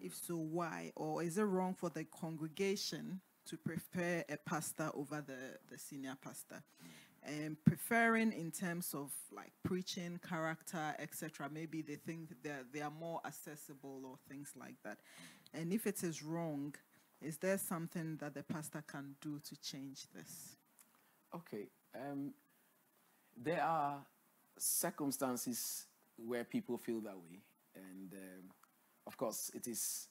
If so, why? Or is it wrong for the congregation to prefer a pastor over the, the senior pastor? And preferring in terms of like preaching, character, etc. Maybe they think that they are more accessible or things like that. And if it is wrong, is there something that the pastor can do to change this? Okay. Um, there are circumstances where people feel that way. And um, of course, it is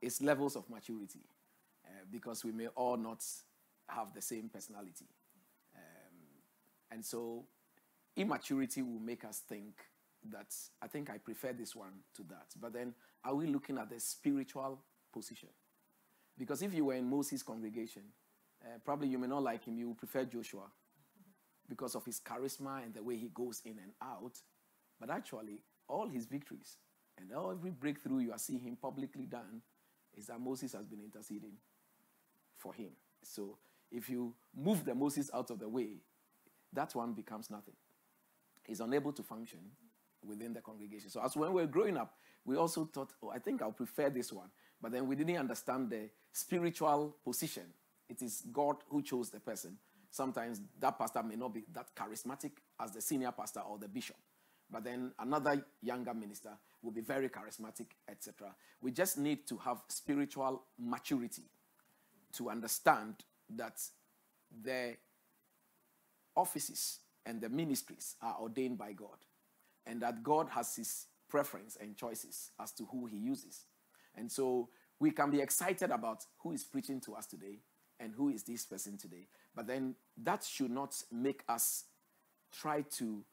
it's levels of maturity uh, because we may all not have the same personality. Um, and so immaturity will make us think that I think I prefer this one to that. But then are we looking at the spiritual position? Because if you were in Moses' congregation, uh, probably you may not like him, you would prefer Joshua because of his charisma and the way he goes in and out. But actually, all his victories and every breakthrough you are seeing him publicly done is that Moses has been interceding for him. So if you move the Moses out of the way, that one becomes nothing. He's unable to function within the congregation. So as when we were growing up, we also thought, oh, I think I'll prefer this one. But then we didn't understand the spiritual position. It is God who chose the person. Sometimes that pastor may not be that charismatic as the senior pastor or the bishop. But then another younger minister will be very charismatic, etc. We just need to have spiritual maturity to understand that the offices and the ministries are ordained by God and that God has his preference and choices as to who he uses. And so we can be excited about who is preaching to us today and who is this person today. But then that should not make us try to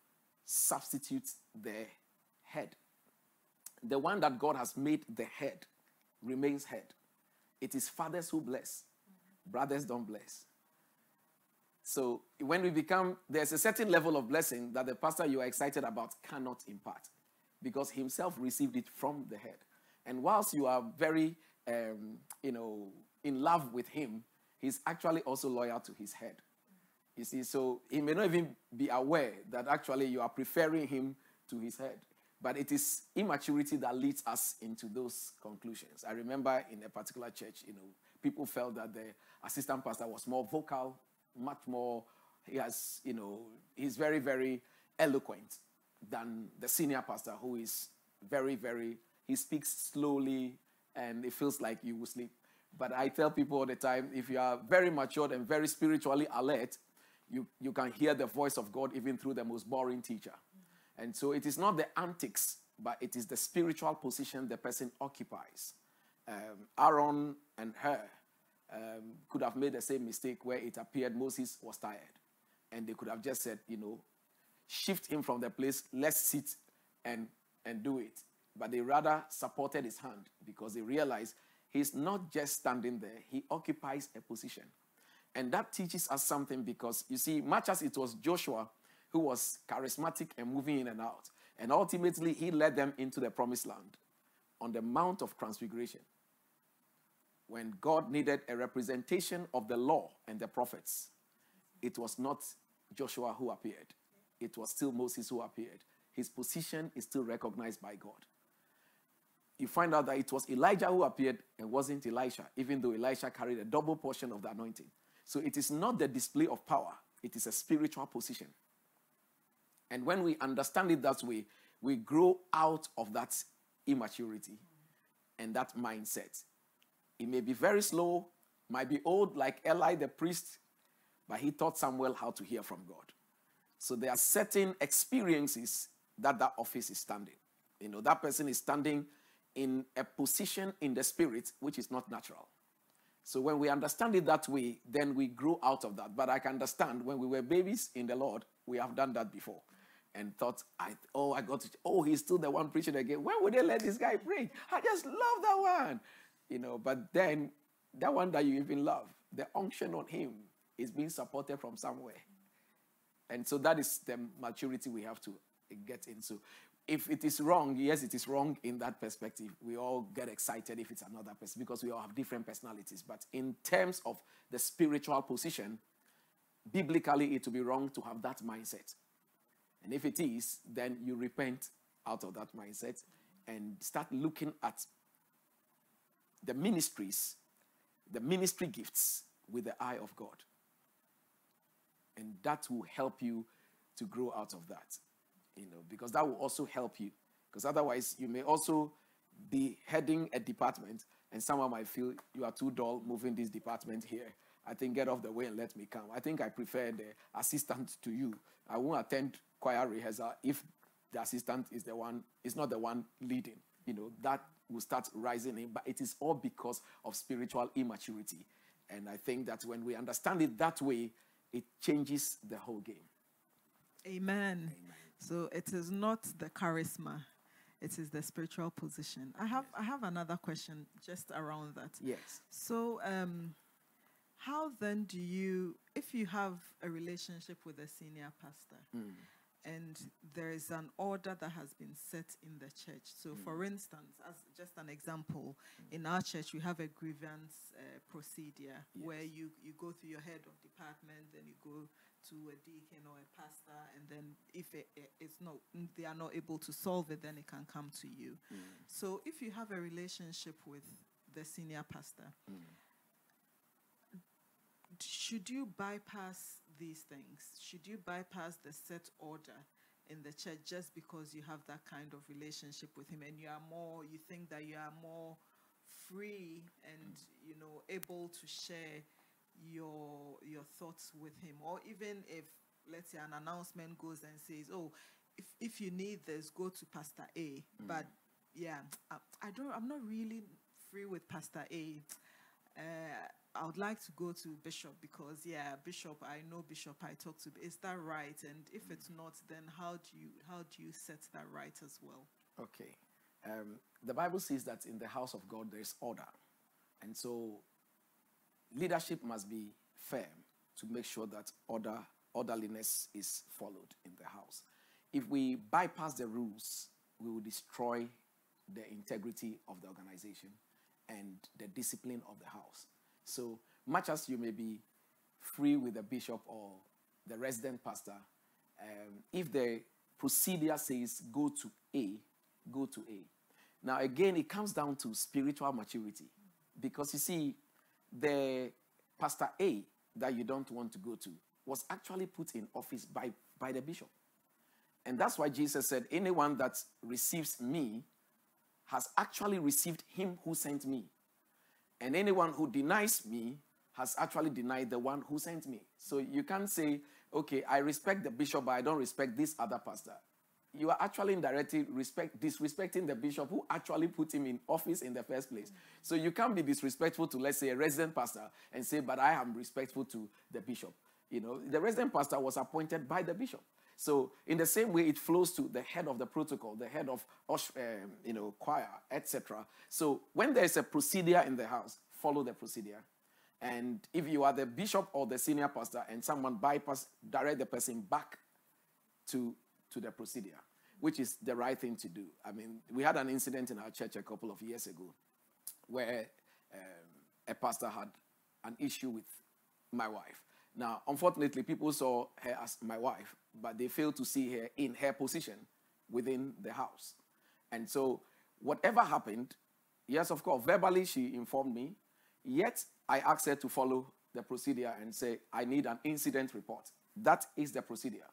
substitute the head. The one that God has made the head remains head. It is fathers who bless, brothers don't bless. So when we become, there's a certain level of blessing that the pastor you are excited about cannot impart. because himself received it from the head. And whilst you are very, um, you know, in love with him, he's actually also loyal to his head. You see, so he may not even be aware that actually you are preferring him to his head. But it is immaturity that leads us into those conclusions. I remember in a particular church, you know, people felt that the assistant pastor was more vocal, much more, he has, you know, he's very, very eloquent than the senior pastor who is very, very, he speaks slowly and it feels like you will sleep. But I tell people all the time if you are very matured and very spiritually alert, you, you can hear the voice of God even through the most boring teacher. And so it is not the antics, but it is the spiritual position the person occupies. Um, Aaron and Hur um, could have made the same mistake where it appeared Moses was tired. And they could have just said, you know, shift him from the place, let's sit and, and do it. But they rather supported his hand because they realized he's not just standing there, he occupies a position. And that teaches us something because, you see, much as it was Joshua who was charismatic and moving in and out, and ultimately he led them into the promised land on the Mount of Transfiguration. When God needed a representation of the law and the prophets, it was not Joshua who appeared, it was still Moses who appeared. His position is still recognized by God. You find out that it was Elijah who appeared and wasn't Elisha, even though Elisha carried a double portion of the anointing. So it is not the display of power, it is a spiritual position. And when we understand it that way, we grow out of that immaturity and that mindset. It may be very slow, might be old like Eli the priest, but he taught Samuel how to hear from God. So there are certain experiences that that office is standing. You know, that person is standing in a position in the spirit which is not natural. So when we understand it that way, then we grow out of that. But I can understand when we were babies in the Lord, we have done that before. And thought, I oh, I got to, oh, he's still the one preaching again. When would they let this guy preach? I just love that one. You know, but then that one that you even love, the unction on him is being supported from somewhere. And so that is the maturity we have to get into if it is wrong, yes, it is wrong in that perspective. We all get excited if it's another person because we all have different personalities. But in terms of the spiritual position, biblically, it would be wrong to have that mindset. And if it is, then you repent out of that mindset and start looking at the ministries, the ministry gifts with the eye of God. And that will help you to grow out of that you know, because that will also help you. Because otherwise, you may also be heading a department, and someone might feel you are too dull moving this department here. I think get off the way and let me come. I think I prefer the assistant to you. I won't attend choir rehearsal if the assistant is the one is not the one leading. You know that will start rising in, but it is all because of spiritual immaturity. And I think that when we understand it that way, it changes the whole game. Amen. Amen. So it is not the charisma, it is the spiritual position. I have I have another question just around that. Yes. So um how then do you if you have a relationship with a senior pastor mm. And there is an order that has been set in the church so mm. for instance as just an example mm. in our church we have a grievance uh, procedure yes. where you you go through your head of department then you go to a deacon or a pastor, and then if it, it, it's not, they are not able to solve it, then it can come to you. Mm. So if you have a relationship with the senior pastor, mm. should you bypass these things? Should you bypass the set order? in the church just because you have that kind of relationship with him and you are more you think that you are more free and you know able to share your your thoughts with him or even if let's say an announcement goes and says oh if if you need this go to pastor a mm. but yeah I, I, don't i'm not really free with pastor a uh, I would like to go to Bishop because yeah, Bishop, I know Bishop I talk to. Is that right? And if it's not, then how do you how do you set that right as well? Okay, um, the Bible says that in the house of God there is order, and so leadership must be firm to make sure that order, orderliness is followed in the house. If we bypass the rules we will destroy the integrity of the organization and the discipline of the house. So much as you may be free with the bishop or the resident pastor, um, if the procedure says go to A, go to A. Now, again, it comes down to spiritual maturity. Because you see, the Pastor A that you don't want to go to was actually put in office by, by the bishop. And that's why Jesus said, Anyone that receives me has actually received him who sent me. And anyone who denies me has actually denied the one who sent me. So you can't say, okay, I respect the bishop, but I don't respect this other pastor. You are actually indirectly respect, disrespecting the bishop who actually put him in office in the first place. So you can't be disrespectful to, let's say, a resident pastor and say, but I am respectful to the bishop. You know, the resident pastor was appointed by the bishop. So in the same way, it flows to the head of the protocol, the head of, um, you know, choir, etc. So when there is a procedure in the house, follow the procedure. And if you are the bishop or the senior pastor and someone bypass, direct the person back to, to the procedure, which is the right thing to do. I mean, we had an incident in our church a couple of years ago where um, a pastor had an issue with my wife. Now, unfortunately, people saw her as my wife, but they failed to see her in her position within the house. And so, whatever happened, yes, of course, verbally she informed me, yet I asked her to follow the procedure and say, I need an incident report. That is the procedure.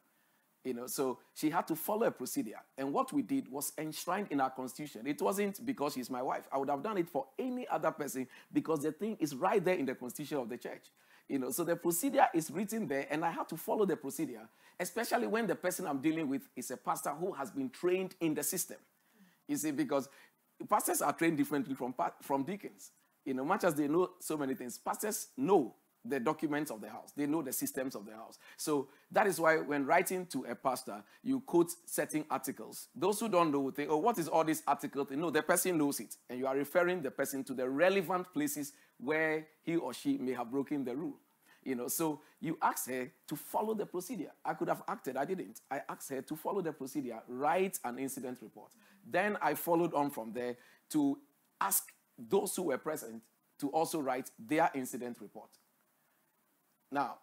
You know, so she had to follow a procedure. And what we did was enshrined in our constitution. It wasn't because she's my wife. I would have done it for any other person because the thing is right there in the constitution of the church. You know, so the procedure is written there, and I have to follow the procedure, especially when the person I'm dealing with is a pastor who has been trained in the system. You see, because pastors are trained differently from, from deacons. You know, much as they know so many things, pastors know the documents of the house. They know the systems of the house. So that is why when writing to a pastor, you quote certain articles. Those who don't know will think, oh, what is all these articles? No, the person knows it. And you are referring the person to the relevant places where he or she may have broken the rule. You know, so you ask her to follow the procedure. I could have acted, I didn't. I asked her to follow the procedure, write an incident report. Then I followed on from there to ask those who were present to also write their incident report. Now,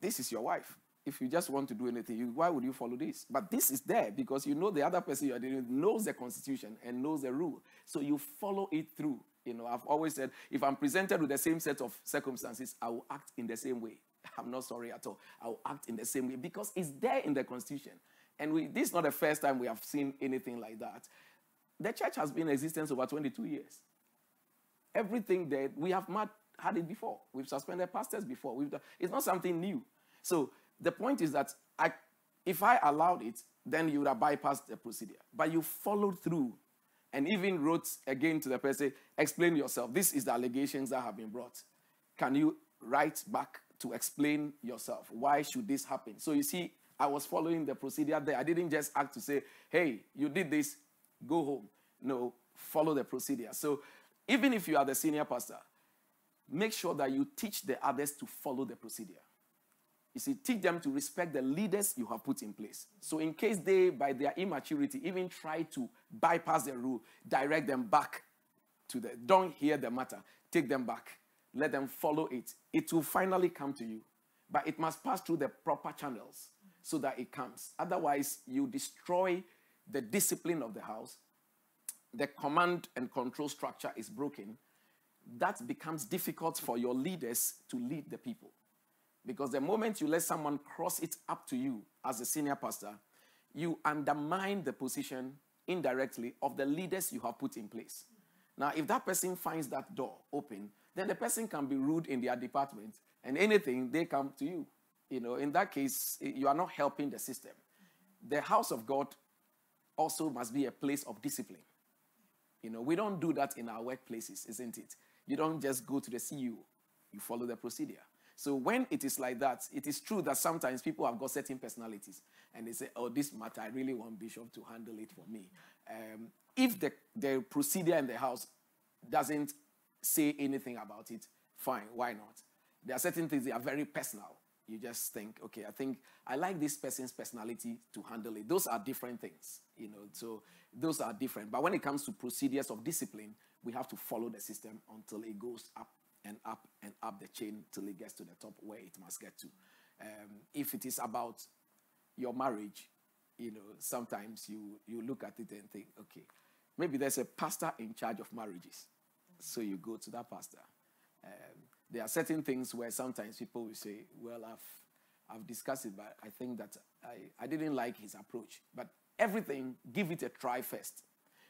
this is your wife. If you just want to do anything, you, why would you follow this? But this is there because you know the other person you are dealing with knows the constitution and knows the rule. So you follow it through. You know, I've always said if I'm presented with the same set of circumstances, I will act in the same way. I'm not sorry at all. I will act in the same way because it's there in the constitution. And we, this is not the first time we have seen anything like that. The church has been in existence over 22 years. Everything that we have had it before. We've suspended pastors before. We've done, it's not something new. So the point is that I, if I allowed it, then you would have bypassed the procedure. But you followed through and even wrote again to the person, explain yourself. This is the allegations that have been brought. Can you write back to explain yourself? Why should this happen? So you see, I was following the procedure there. I didn't just act to say, hey, you did this, go home. No, follow the procedure. So even if you are the senior pastor, make sure that you teach the others to follow the procedure. You see, teach them to respect the leaders you have put in place. So, in case they, by their immaturity, even try to bypass the rule, direct them back to the, don't hear the matter, take them back, let them follow it. It will finally come to you, but it must pass through the proper channels so that it comes. Otherwise, you destroy the discipline of the house the command and control structure is broken, that becomes difficult for your leaders to lead the people. Because the moment you let someone cross it up to you as a senior pastor, you undermine the position indirectly of the leaders you have put in place. Now, if that person finds that door open, then the person can be rude in their department and anything, they come to you. You know, in that case, eh, you are not helping the system. The house of God also must be a place of discipline. You know, we don't do that in our workplaces, isn't it? You don't just go to the CEO, you follow the procedure. So when it is like that, it is true that sometimes people have got certain personalities and they say, oh, this matter, I really want Bishop to handle it for me. Um, if the, the procedure in the house doesn't say anything about it, fine, why not? There are certain things that are very personal. You just think, okay, I think I like this person's personality to handle it. Those are different things, you know. So those are different. But when it comes to procedures of discipline, we have to follow the system until it goes up and up and up the chain till it gets to the top where it must get to. Um, if it is about your marriage, you know, sometimes you you look at it and think, okay, maybe there's a pastor in charge of marriages, so you go to that pastor. Um, there are certain things where sometimes people will say, well, I've I've discussed it, but I think that I, I didn't like his approach. But everything, give it a try first.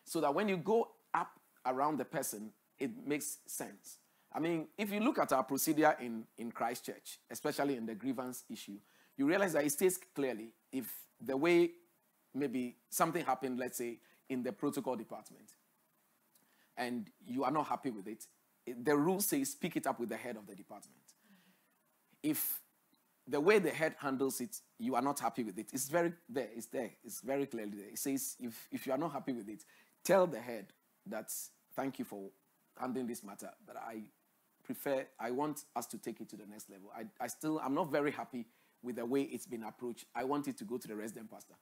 So that when you go around the person, it makes sense. I mean, if you look at our procedure in, in Christchurch, especially in the grievance issue, you realize that it states clearly if the way maybe something happened, let's say, in the protocol department, and you are not happy with it, the rule says speak it up with the head of the department. If the way the head handles it, you are not happy with it, it's very there, it's there, it's very clearly there. It says if, if you are not happy with it, tell the head that thank you for handling this matter, but I prefer, I want us to take it to the next level. I, I still, I'm not very happy with the way it's been approached. I want it to go to the resident pastor.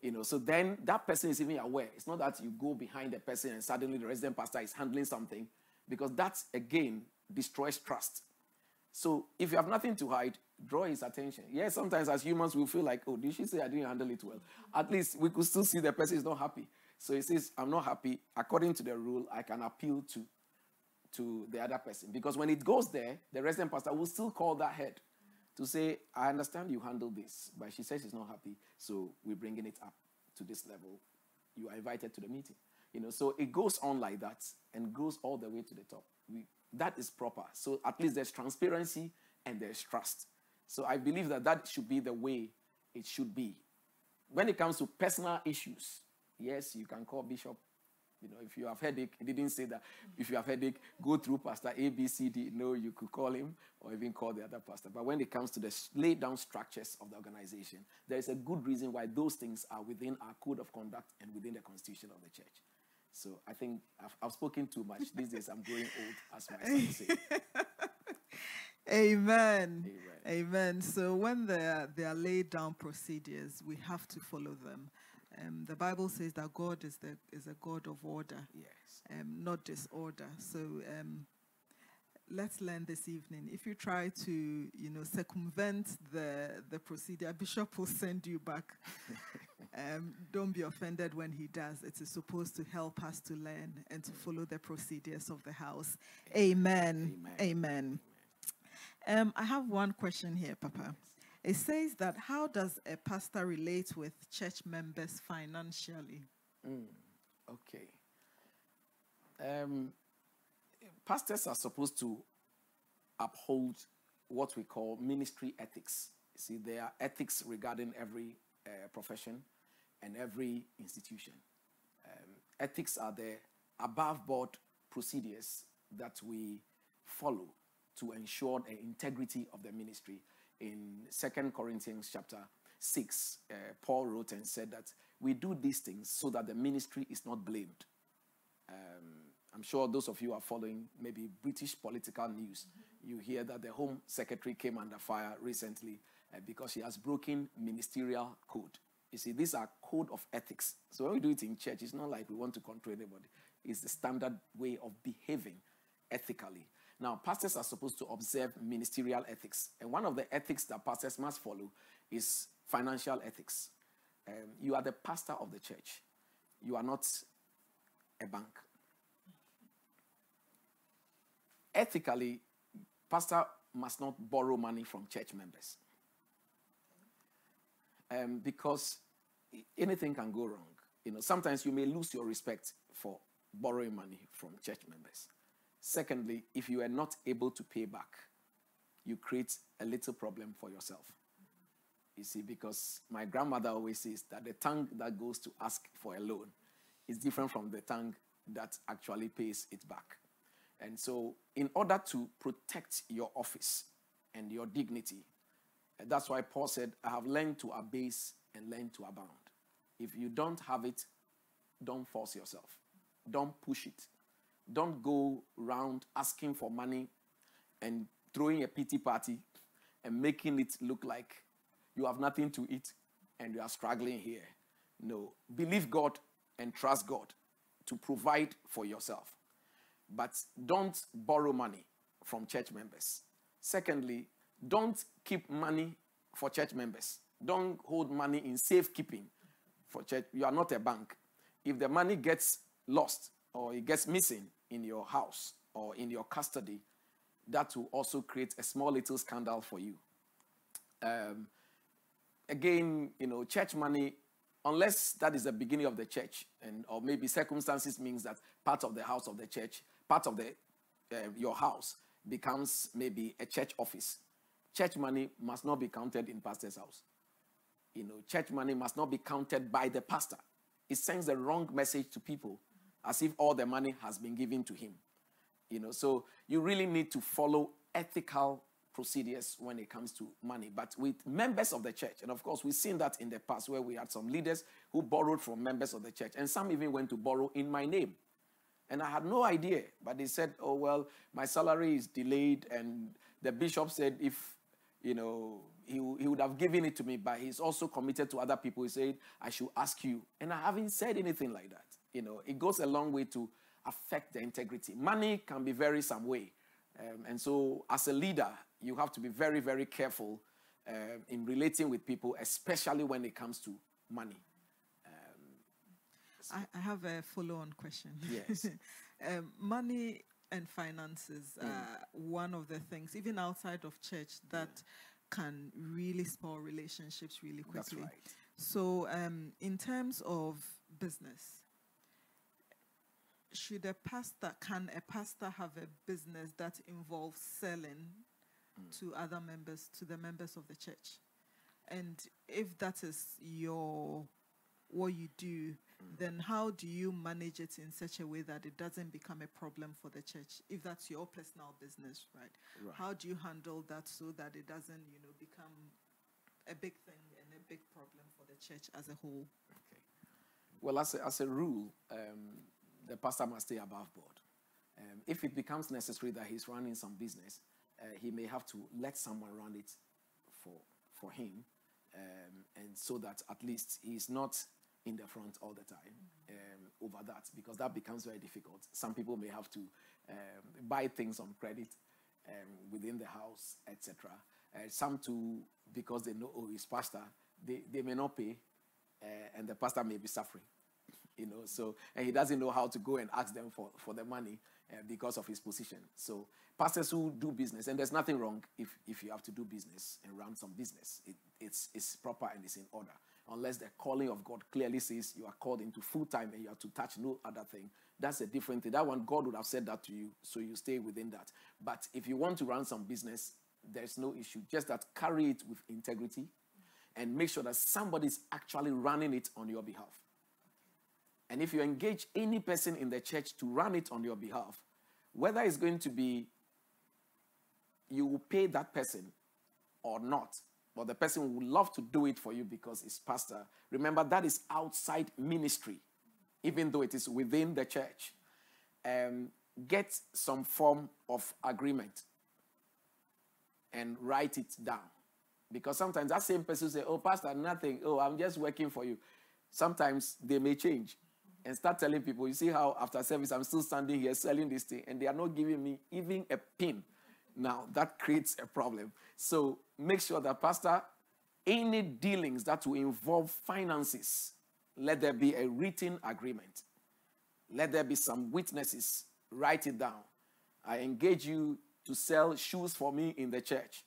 You know, so then that person is even aware. It's not that you go behind the person and suddenly the resident pastor is handling something, because that again destroys trust. So if you have nothing to hide, draw his attention. Yes, sometimes as humans we feel like, oh, did she say I didn't handle it well? At least we could still see the person is not happy. So he says, I'm not happy. According to the rule, I can appeal to, to the other person. Because when it goes there, the resident pastor will still call that head to say, I understand you handle this, but she says she's not happy, so we're bringing it up to this level. You are invited to the meeting. You know, so it goes on like that and goes all the way to the top. We, that is proper. So at least there's transparency and there's trust. So I believe that that should be the way it should be. When it comes to personal issues, yes, you can call Bishop. You know, if you have headache, he didn't say that. If you have headache, go through Pastor A, B, C, D. No, you could call him or even call the other pastor. But when it comes to the laid down structures of the organization, there is a good reason why those things are within our code of conduct and within the constitution of the church. So I think I've, I've spoken too much. These days I'm growing old, as my son say. Amen. Amen. Amen. So when there, there are laid down procedures, we have to follow them. Um, the Bible says that God is the is a God of order, yes, um, not disorder. So um, let's learn this evening. If you try to, you know, circumvent the the procedure, Bishop will send you back. um, don't be offended when he does. It is supposed to help us to learn and to follow the procedures of the house. Amen. Amen. Amen. Um, I have one question here, Papa. It says that how does a pastor relate with church members financially? Mm, okay. Um, pastors are supposed to uphold what we call ministry ethics. See, there are ethics regarding every uh, profession and every institution. Um, ethics are the above board procedures that we follow to ensure the integrity of the ministry. In Second Corinthians chapter 6, uh, Paul wrote and said that we do these things so that the ministry is not blamed. Um, I'm sure those of you are following maybe British political news. Mm-hmm. You hear that the Home Secretary came under fire recently uh, because she has broken ministerial code. You see, these are code of ethics. So when we do it in church, it's not like we want to control anybody. It's the standard way of behaving ethically. Now, pastors are supposed to observe ministerial ethics. And one of the ethics that pastors must follow is financial ethics. Um, you are the pastor of the church, you are not a bank. Ethically, pastor must not borrow money from church members. Um, because anything can go wrong. You know, sometimes you may lose your respect for borrowing money from church members. Secondly, if you are not able to pay back, you create a little problem for yourself. You see, because my grandmother always says that the tongue that goes to ask for a loan is different from the tongue that actually pays it back. And so, in order to protect your office and your dignity, that's why Paul said, I have learned to abase and learn to abound. If you don't have it, don't force yourself, don't push it. Don't go around asking for money and throwing a pity party and making it look like you have nothing to eat and you are struggling here. No. Believe God and trust God to provide for yourself. But don't borrow money from church members. Secondly, don't keep money for church members. Don't hold money in safekeeping for church. You are not a bank. If the money gets lost or it gets missing in your house or in your custody, that will also create a small little scandal for you. Um, again, you know, church money, unless that is the beginning of the church, and or maybe circumstances means that part of the house of the church, part of the uh, your house becomes maybe a church office. Church money must not be counted in pastor's house. You know, church money must not be counted by the pastor. It sends the wrong message to people, as if all the money has been given to him. You know, so you really need to follow ethical procedures when it comes to money. But with members of the church, and of course, we've seen that in the past where we had some leaders who borrowed from members of the church, and some even went to borrow in my name. And I had no idea, but they said, oh, well, my salary is delayed. And the bishop said, if, you know, he, he would have given it to me, but he's also committed to other people. He said, I should ask you. And I haven't said anything like that. You know, it goes a long way to affect the integrity. Money can be very some way. Um, and so, as a leader, you have to be very, very careful uh, in relating with people, especially when it comes to money. I, I have a follow on question. Yes. um, money and finances are one of the things, even outside of church, that can really spoil relationships really quickly. That's right. So, um, in terms of business, should a pastor can a pastor have a business that involves selling to other members to the members of the church? And if that is your what you do, then how do you manage it in such a way that it doesn't become a problem for the church? If that's your personal business, right? Right. How do you handle that so that it doesn't, you know, become a big thing and a big problem for the church as a whole? Okay. Well, as a, as a rule, um, the pastor must stay above board. Um, if it becomes necessary that he's running some business, uh, he may have to let someone run it for, for him, um, and so that at least he's not in the front all the time um, over that, because that becomes very difficult. Some people may have to um, buy things on credit um, within the house, etc. Uh, some too, because they know, oh, he's pastor, they, they may not pay, uh, and the pastor may be suffering you know so and he doesn't know how to go and ask them for, for the money uh, because of his position. So pastors who do business and there's nothing wrong if, if you have to do business and run some business. It, it's, it's proper and it's in order. Unless the calling of god clearly says you are called into full time and you have to touch no other thing that's a different thing. That one god would have said that to you so you stay within that. But if you want to run some business there's no issue. Just that carry it with integrity and make sure that somebody's actually running it on your behalf and if you engage any person in the church to run it on your behalf, whether it's going to be you will pay that person or not, but the person would love to do it for you because it's pastor. Remember, that is outside ministry, even though it is within the church. Um, get some form of agreement and write it down. Because sometimes that same person say, Oh, Pastor, nothing. Oh, I'm just working for you. Sometimes they may change and start telling people, you see how after service I'm still standing here selling this thing, and they are not giving me even a pin. Now that creates a problem. So make sure that, Pastor, any dealings that will involve finances, let there be a written agreement. Let there be some witnesses. Write it down. I engage you to sell shoes for me in the church.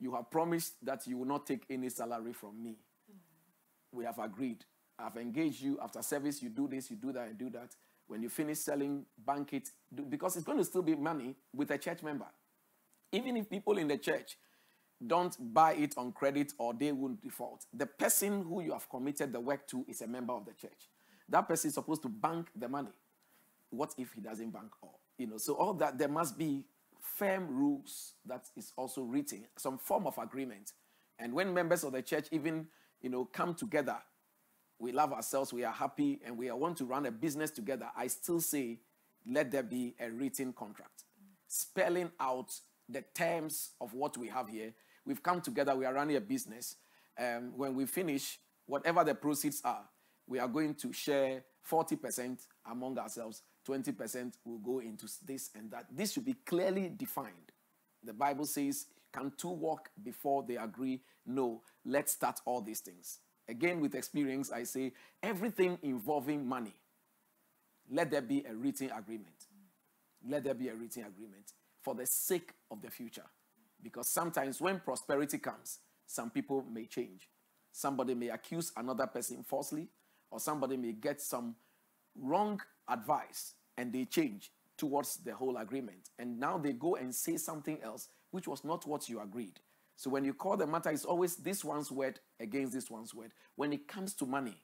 You have promised that you will not take any salary from me. We have agreed. I've engaged you after service. You do this, you do that, and do that. When you finish selling, bank it do, because it's going to still be money with a church member. Even if people in the church don't buy it on credit or they won't default, the person who you have committed the work to is a member of the church. That person is supposed to bank the money. What if he doesn't bank all? You know, so all that there must be firm rules that is also written, some form of agreement. And when members of the church even, you know, come together, we love ourselves, we are happy, and we want to run a business together, I still say, let there be a written contract, spelling out the terms of what we have here, we've come together, we are running a business. Um, when we finish, whatever the proceeds are, we are going to share 40% among ourselves, 20% will go into this and that. This should be clearly defined. The Bible says, Can two walk before they agree? No, let's start all these things. Again, with experience, I say everything involving money, let there be a written agreement. Let there be a written agreement for the sake of the future. Because sometimes when prosperity comes, some people may change. Somebody may accuse another person falsely, or somebody may get some wrong advice and they change towards the whole agreement. And now they go and say something else, which was not what you agreed. So when you call the matter, it's always this one's word against this one's word. When it comes to money,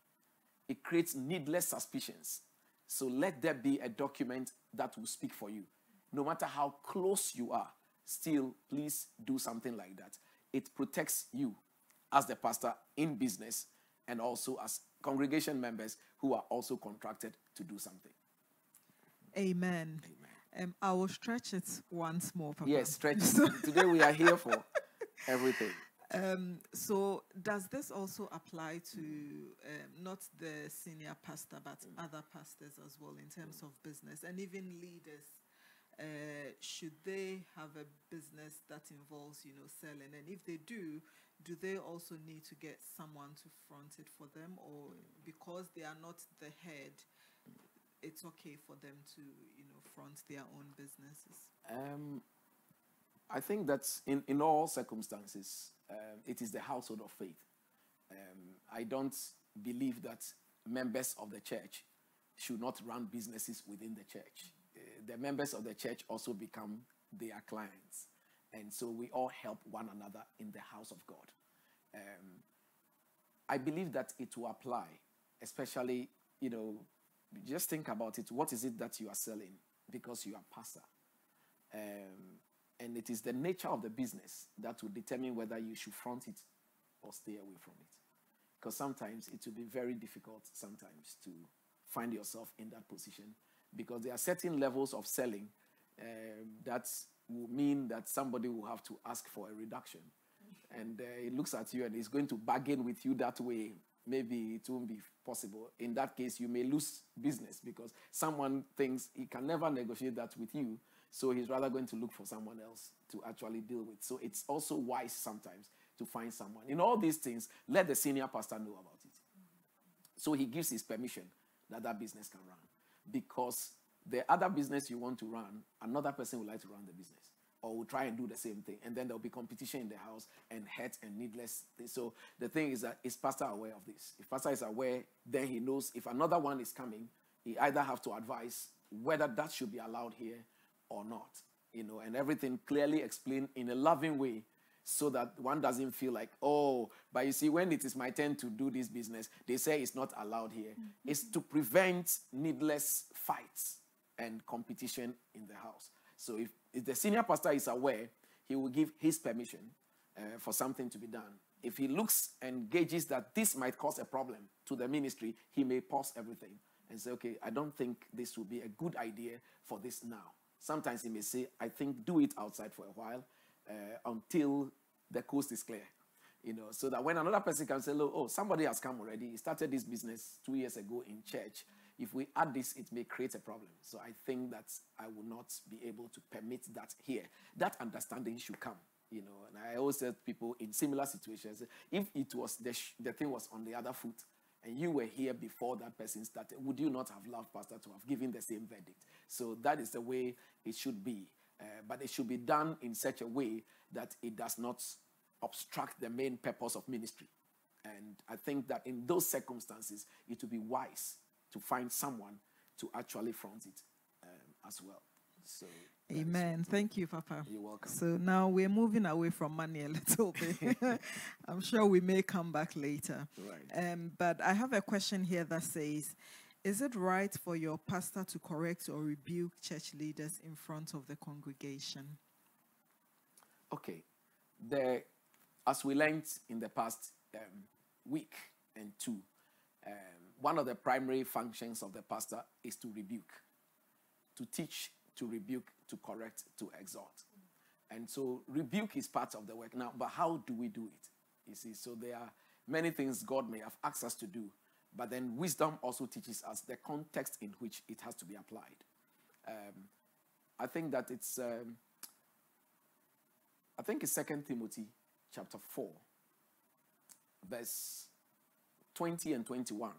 it creates needless suspicions. So let there be a document that will speak for you. No matter how close you are, still, please do something like that. It protects you as the pastor in business and also as congregation members who are also contracted to do something. Amen. Amen. Um, I will stretch it once more, Papa. Yes, stretch it. Today we are here for everything. Um, so, does this also apply to um, not the senior pastor, but mm. other pastors as well in terms mm. of business and even leaders? Uh, should they have a business that involves, you know, selling? And if they do, do they also need to get someone to front it for them, or because they are not the head, it's okay for them to, you know, front their own businesses? Um, I think that in, in all circumstances, um, it is the household of faith. Um, I don't believe that members of the church should not run businesses within the church. Uh, the members of the church also become their clients. And so we all help one another in the house of God. Um, I believe that it will apply, especially, you know, just think about it. What is it that you are selling? Because you are pastor. Um, and it is the nature of the business that will determine whether you should front it or stay away from it. Because sometimes it will be very difficult sometimes to find yourself in that position because there are certain levels of selling um, that will mean that somebody will have to ask for a reduction. And uh, he looks at you and is going to bargain with you that way. Maybe it won't be possible. In that case, you may lose business because someone thinks he can never negotiate that with you so he's rather going to look for someone else to actually deal with. So it's also wise sometimes to find someone. In all these things, let the senior pastor know about it. So he gives his permission that that business can run. Because the other business you want to run, another person would like to run the business or will try and do the same thing. And then there'll be competition in the house and hurt and needless. So the thing is that is pastor aware of this? If pastor is aware, then he knows if another one is coming, he either have to advise whether that should be allowed here or not, you know, and everything clearly explained in a loving way so that one doesn't feel like, oh, but you see, when it is my turn to do this business, they say it's not allowed here. Mm-hmm. It's to prevent needless fights and competition in the house. So if, if the senior pastor is aware, he will give his permission uh, for something to be done. If he looks and gauges that this might cause a problem to the ministry, he may pause everything and say, okay, I don't think this would be a good idea for this now. Sometimes he may say, I think do it outside for a while uh, until the coast is clear. You know, so that when another person can say, oh, somebody has come already. He started this business two years ago in church. If we add this, it may create a problem. So I think that I will not be able to permit that here. That understanding should come. You know, and I always tell people in similar situations, if it was the, the thing was on the other foot, and you were here before that person started, would you not have loved Pastor to have given the same verdict? So that is the way it should be. Uh, but it should be done in such a way that it does not obstruct the main purpose of ministry. And I think that in those circumstances, it would be wise to find someone to actually front it um, as well. So Amen. Thank you, Papa. You're welcome. So now we're moving away from money a little bit. I'm sure we may come back later. Right. Um, but I have a question here that says, is it right for your pastor to correct or rebuke church leaders in front of the congregation? Okay. The, as we learned in the past um, week and two, um, one of the primary functions of the pastor is to rebuke, to teach to rebuke, to correct, to exhort. And so rebuke is part of the work. Now, but how do we do it? You see, so there are many things God may have asked us to do, but then wisdom also teaches us the context in which it has to be applied. Um, I think that it's, um, I think it's Second Timothy chapter 4, verse 20 and 21. Uh,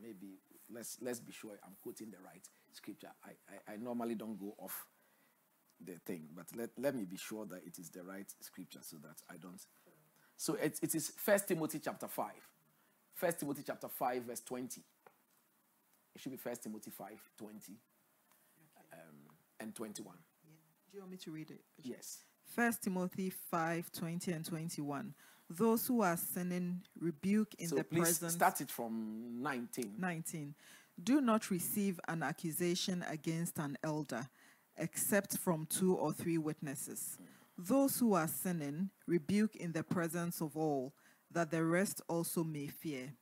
maybe let's, let's be sure I'm quoting the right scripture. I, I, I normally don't go off the thing, but let, let me be sure that it is the right scripture so that I don't. So it, it is First Timothy chapter 5. First Timothy chapter 5, verse 20. It should be First Timothy 5, 20 um, and 21. Yeah. Do you want me to read it? Yes. First Timothy 5, 20 and 21. Those who are sinning rebuke in so the please presence. start it from 19. 19. Do not receive an accusation against an elder except from two or three witnesses. Those who are sinning rebuke in the presence of all, that the rest also may fear.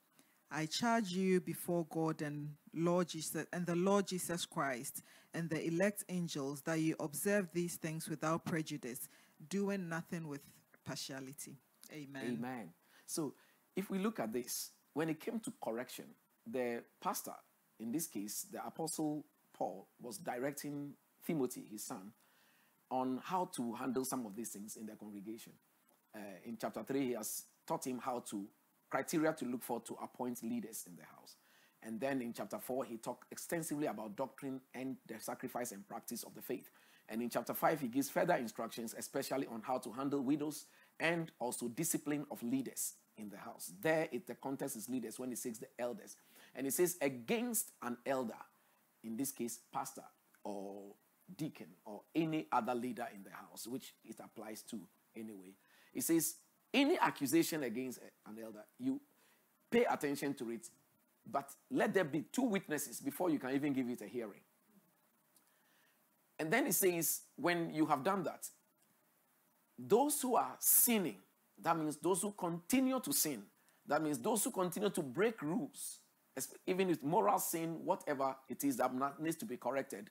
I charge you before God and Lord Jesus and the Lord Jesus Christ and the elect angels that you observe these things without prejudice, doing nothing with partiality. Amen. Amen. So if we look at this, when it came to correction, the pastor, in this case, the apostle Paul, was directing Timothy, his son, on how to handle some of these things in the congregation. Uh, in chapter 3, he has taught him how to, criteria to look for to appoint leaders in the house. And then in chapter 4, he talked extensively about doctrine and the sacrifice and practice of the faith. And in chapter 5, he gives further instructions, especially on how to handle widows and also discipline of leaders in the house. There, it, the context is leaders when he says the elders. And it says, against an elder, in this case, pastor or deacon or any other leader in the house, which it applies to anyway. It says, any accusation against an elder, you pay attention to it, but let there be two witnesses before you can even give it a hearing. And then it says, when you have done that, those who are sinning, that means those who continue to sin, that means those who continue to break rules, even with moral sin, whatever it is that needs to be corrected.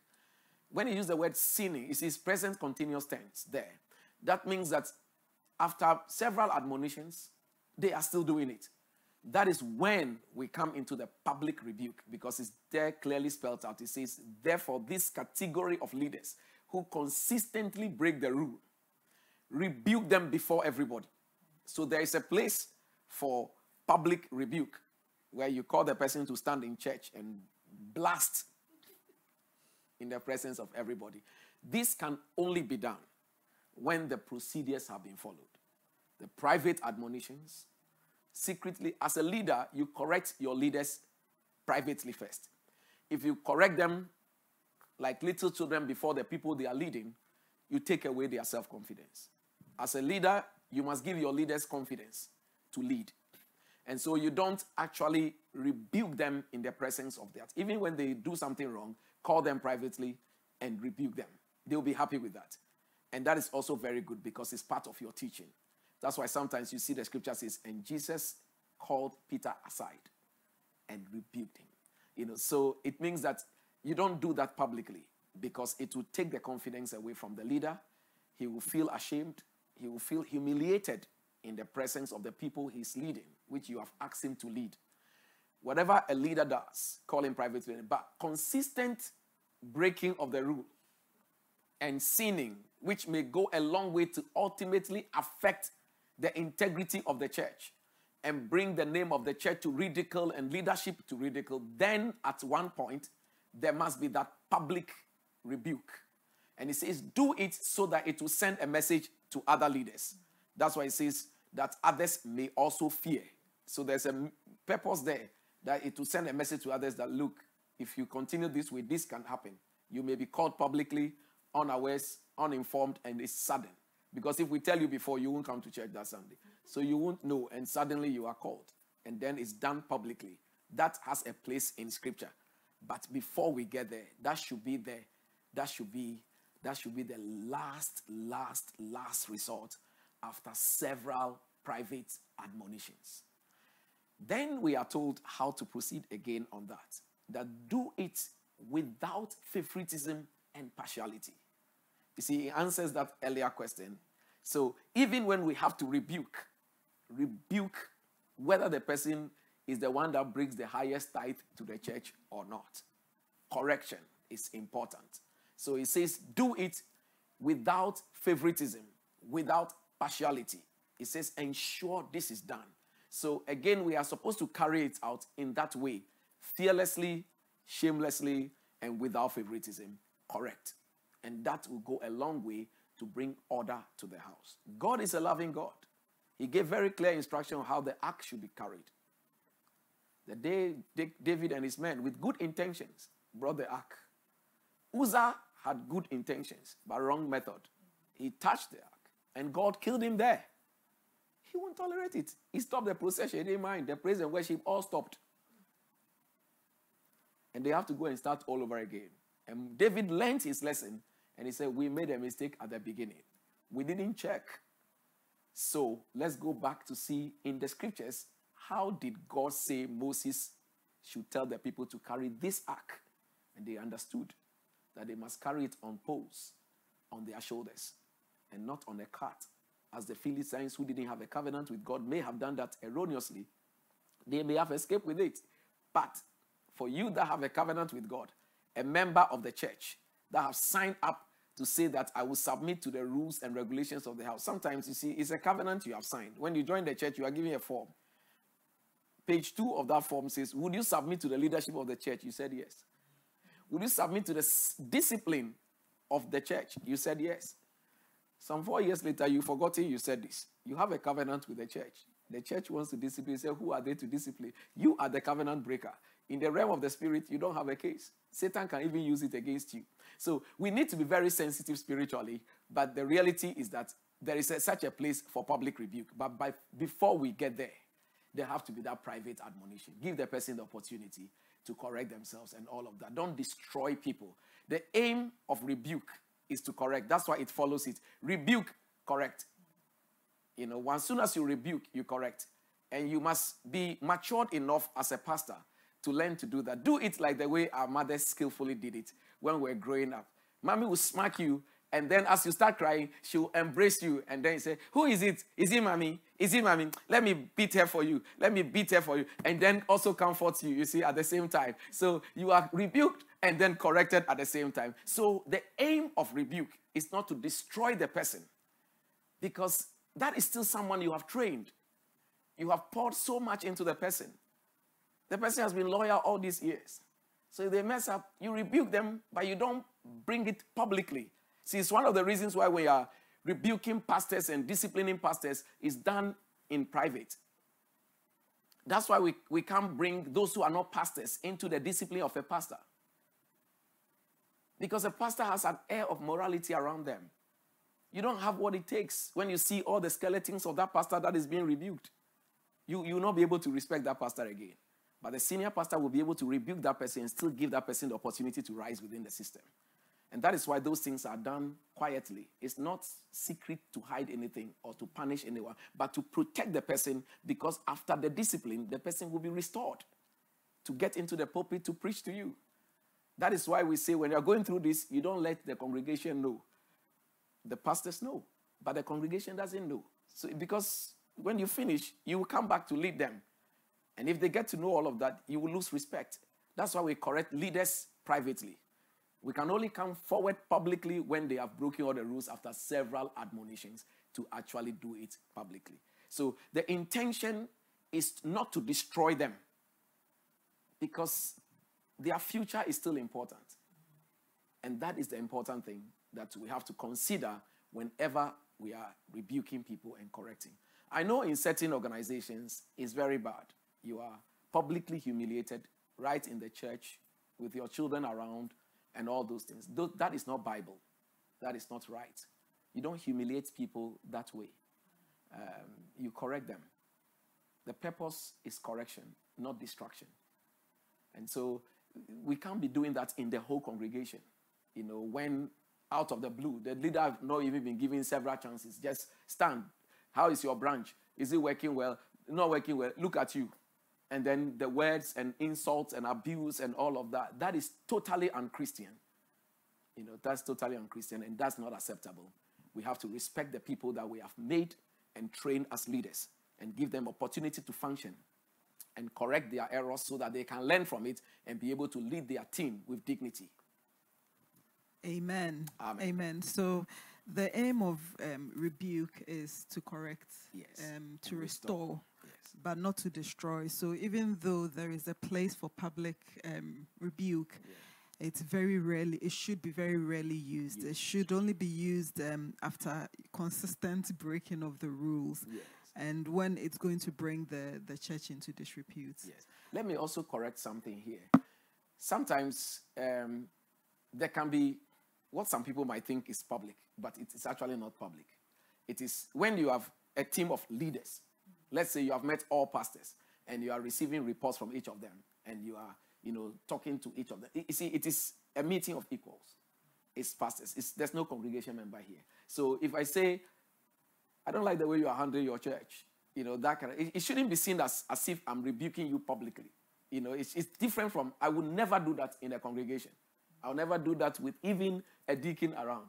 When you use the word sinning, it is present continuous tense there. That means that after several admonitions, they are still doing it. That is when we come into the public rebuke because it's there clearly spelled out. It says, therefore, this category of leaders who consistently break the rule, rebuke them before everybody. So there is a place for public rebuke where you call the person to stand in church and blast in the presence of everybody. This can only be done when the procedures have been followed. The private admonitions, secretly, as a leader, you correct your leaders privately first. If you correct them like little children before the people they are leading, you take away their self confidence. As a leader, you must give your leaders confidence to lead. And so you don't actually rebuke them in the presence of that. Even when they do something wrong, call them privately and rebuke them. They'll be happy with that. And that is also very good because it's part of your teaching. That's why sometimes you see the scripture says, and Jesus called Peter aside and rebuked him. You know, so it means that you don't do that publicly because it will take the confidence away from the leader. He will feel ashamed. He will feel humiliated in the presence of the people he's leading, which you have asked him to lead. Whatever a leader does, call him privately, but consistent breaking of the rule and sinning, which may go a long way to ultimately affect the integrity of the church and bring the name of the church to ridicule and leadership to ridicule, then at one point, there must be that public rebuke. And he says, do it so that it will send a message to other leaders. That's why it says that others may also fear. So there's a purpose there that it will send a message to others that look, if you continue this way, this can happen. You may be caught publicly, unawares, uninformed, and it's sudden. Because if we tell you before, you won't come to church that Sunday. So you won't know, and suddenly you are called. And then it's done publicly. That has a place in scripture. But before we get there, that should be the that should be that should be the last, last, last resort after several private admonitions. Then we are told how to proceed again on that. That do it without favoritism and partiality. You see, he answers that earlier question. So even when we have to rebuke, rebuke whether the person is the one that brings the highest tithe to the church or not. Correction is important. So he says, do it without favoritism, without partiality. He says, ensure this is done. So again, we are supposed to carry it out in that way fearlessly, shamelessly, and without favoritism. Correct. And that will go a long way to bring order to the house. God is a loving God. He gave very clear instruction on how the ark should be carried. The day David and his men, with good intentions, brought the ark. Uzzah had good intentions, but wrong method. He touched the ark, and God killed him there. He won't tolerate it. He stopped the procession. He didn't mind. The praise and worship all stopped. And they have to go and start all over again. And David learned his lesson, and he said, We made a mistake at the beginning. We didn't check so let's go back to see in the scriptures how did God say Moses should tell the people to carry this ark? And they understood that they must carry it on poles on their shoulders and not on a cart. As the Philistines who didn't have a covenant with God may have done that erroneously, they may have escaped with it. But for you that have a covenant with God, a member of the church that have signed up to say that I will submit to the rules and regulations of the house. Sometimes you see, it's a covenant you have signed. When you join the church, you are given a form. Page two of that form says, Would you submit to the leadership of the church? You said yes. Would you submit to the discipline of the church? You said yes. Some four years later, you forgotten you said this. You have a covenant with the church. The church wants to discipline. Say, who are they to discipline? You are the covenant breaker. In the realm of the spirit, you don't have a case. Satan can even use it against you. So we need to be very sensitive spiritually, but the reality is that there is a, such a place for public rebuke. But by, before we get there, there have to be that private admonition. Give the person the opportunity to correct themselves and all of that. Don't destroy people. The aim of rebuke is to correct. That's why it follows it. Rebuke, correct. You know, as soon as you rebuke, you correct. And you must be matured enough as a pastor to learn to do that. Do it like the way our mothers skillfully did it when we are growing up. Mommy will smack you, and then as you start crying, she'll embrace you, and then say, Who is it? Is it mommy? Is it mommy? Let me beat her for you. Let me beat her for you. And then also comfort you, you see, at the same time. So you are rebuked and then corrected at the same time. So the aim of rebuke is not to destroy the person, because that is still someone you have trained. You have poured so much into the person. The person has been loyal all these years. So if they mess up, you rebuke them, but you don't bring it publicly. See, it's one of the reasons why we are rebuking pastors and disciplining pastors is done in private. That's why we, we can't bring those who are not pastors into the discipline of a pastor. Because a pastor has an air of morality around them. You don't have what it takes when you see all the skeletons of that pastor that is being rebuked. You, you will not be able to respect that pastor again. But the senior pastor will be able to rebuke that person and still give that person the opportunity to rise within the system. And that is why those things are done quietly. It's not secret to hide anything or to punish anyone, but to protect the person because after the discipline, the person will be restored to get into the pulpit to preach to you. That is why we say when you're going through this, you don't let the congregation know. The pastors know, but the congregation doesn't know. So because when you finish, you will come back to lead them. And if they get to know all of that, you will lose respect. That's why we correct leaders privately. We can only come forward publicly when they have broken all the rules after several admonitions to actually do it publicly. So the intention is not to destroy them because their future is still important. And that is the important thing that we have to consider whenever we are rebuking people and correcting. I know in certain organizations it's very bad you are publicly humiliated right in the church with your children around and all those things. That is not Bible. That is not right. You don't humiliate people that way. Um, you correct them. The purpose is correction, not destruction. And so we can't be doing that in the whole congregation. You know, when out of the blue, the leader have not even been given several chances. Just stand. How is your branch? Is it working well? Not working well. Look at you and then the words and insults and abuse and all of that. That is totally unchristian. You know, that's totally unchristian and that's not acceptable. We have to respect the people that we have made and trained as leaders and give them opportunity to function and correct their errors so that they can learn from it and be able to lead their team with dignity. Amen. Amen. Amen. So the aim of um, rebuke is to correct, Yes. um, to And restore. Yes. but not to destroy. So even though there is a place for public um, rebuke, it's very rarely, it should be very rarely used. It should only be used um, after consistent breaking of the rules Yes. And when it's going to bring the, the church into disrepute. Yes. Let me also correct something here. Sometimes um, there can be what some people might think is public, but it is actually not public. It is when you have a team of leaders. Let's say you have met all pastors and you are receiving reports from each of them, and you are, you know, talking to each of them. You see, it is a meeting of equals. It's pastors. It's, there's no congregation member here. So if I say, I don't like the way you are handling your church. You know, that kind of, it, it shouldn't be seen as, as if I'm rebuking you publicly. You know, it's, it's different from, I would never do that in a congregation. I'll never do that with even a deacon around.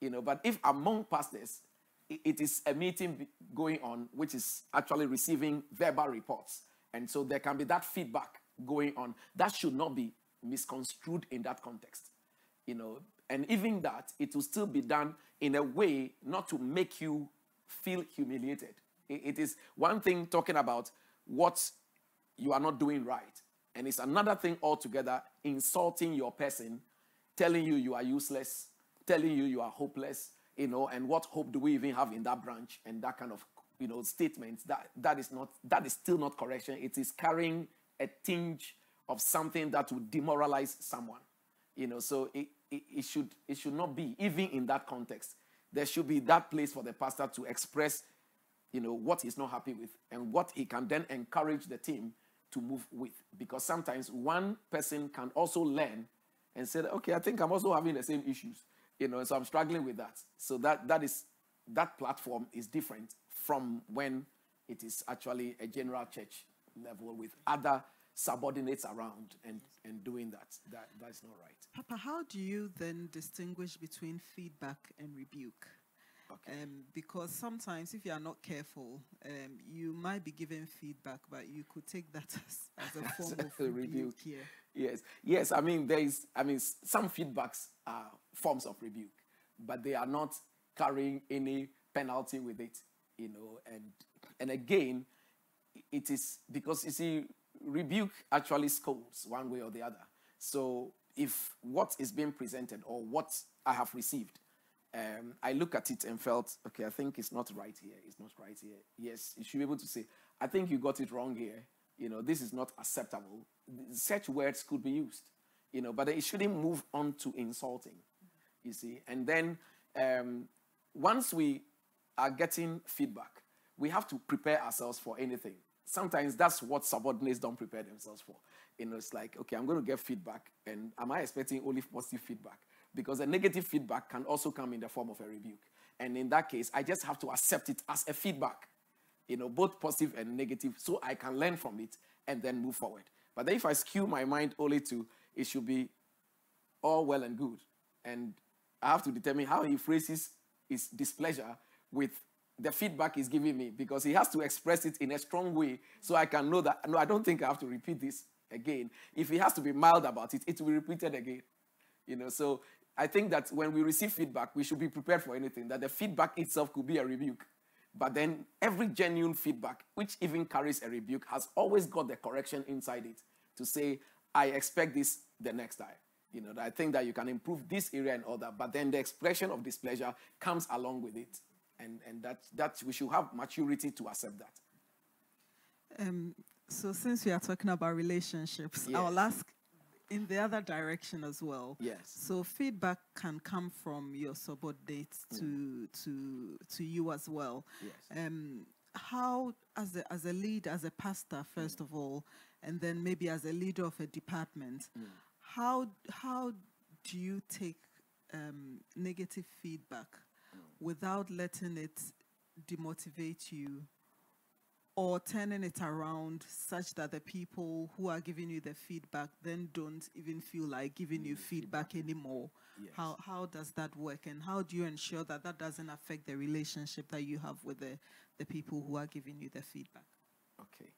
You know, but if among pastors, it is a meeting going on, which is actually receiving verbal reports. And so there can be that feedback going on. That should not be misconstrued in that context you know, and even that, it will still be done in a way not to make you feel humiliated. It is one thing talking about what you are not doing right, and it's another thing altogether insulting your person, telling you you are useless, telling you you are hopeless, you know, and what hope do we even have in that branch, and that kind of, you know, statements. That that is not that is still not correction. It is carrying a tinge of something that would demoralize someone you know so it, it, it should it should not be even in that context there should be that place for the pastor to express you know what he's not happy with and what he can then encourage the team to move with. Because sometimes one person can also learn and say okay i think i'm also having the same issues you know so i'm struggling with that. So that that is that platform is different from when it is actually a general church level with other subordinates around and and doing that that that's not right Papa, how do you then distinguish between feedback and rebuke? Okay. Um, because sometimes, if you are not careful, um, you might be given feedback, but you could take that as, as a form of a rebuke. rebuke. Yes, yes. I mean, there is. I mean, some feedbacks are forms of rebuke, but they are not carrying any penalty with it. You know, and and again, it is because you see, rebuke actually scolds one way or the other. So if what is being presented or what I have received, um, I look at it and felt, okay, I think it's not right here. It's not right here. Yes, you should be able to say, I think you got it wrong here. You know, this is not acceptable. Such words could be used, you know, but it shouldn't move on to insulting, you see. And then um, once we are getting feedback, we have to prepare ourselves for anything. Sometimes that's what subordinates don't prepare themselves for. You know, it's like, okay, I'm going to get feedback, and am I expecting only positive feedback? Because a negative feedback can also come in the form of a rebuke. And in that case, I just have to accept it as a feedback, you know, both positive and negative, so I can learn from it and then move forward. But then if I skew my mind only to it should be all well and good, and I have to determine how he phrases his displeasure with the feedback he's giving me because he has to express it in a strong way so I can know that no, I don't think I have to repeat this again. If he has to be mild about it, it will be repeated again. You know, so I think that when we receive feedback, we should be prepared for anything, that the feedback itself could be a rebuke. But then every genuine feedback, which even carries a rebuke, has always got the correction inside it to say, I expect this the next time. You know, I think that you can improve this area and that, but then the expression of displeasure comes along with it. And, and that, that we should have maturity to accept that. Um, so, since we are talking about relationships, Yes. I'll ask in the other direction as well. Yes. So, feedback can come from your subordinates to to to you as well. Yes. Um, how, as a as a lead, as a pastor, first of all, and then maybe as a leader of a department, how how do you take um, negative feedback without letting it demotivate you or turning it around such that the people who are giving you the feedback then don't even feel like giving you feedback anymore Yes. how how does that work and how do you ensure that that doesn't affect the relationship that you have with the the people who are giving you the feedback Okay.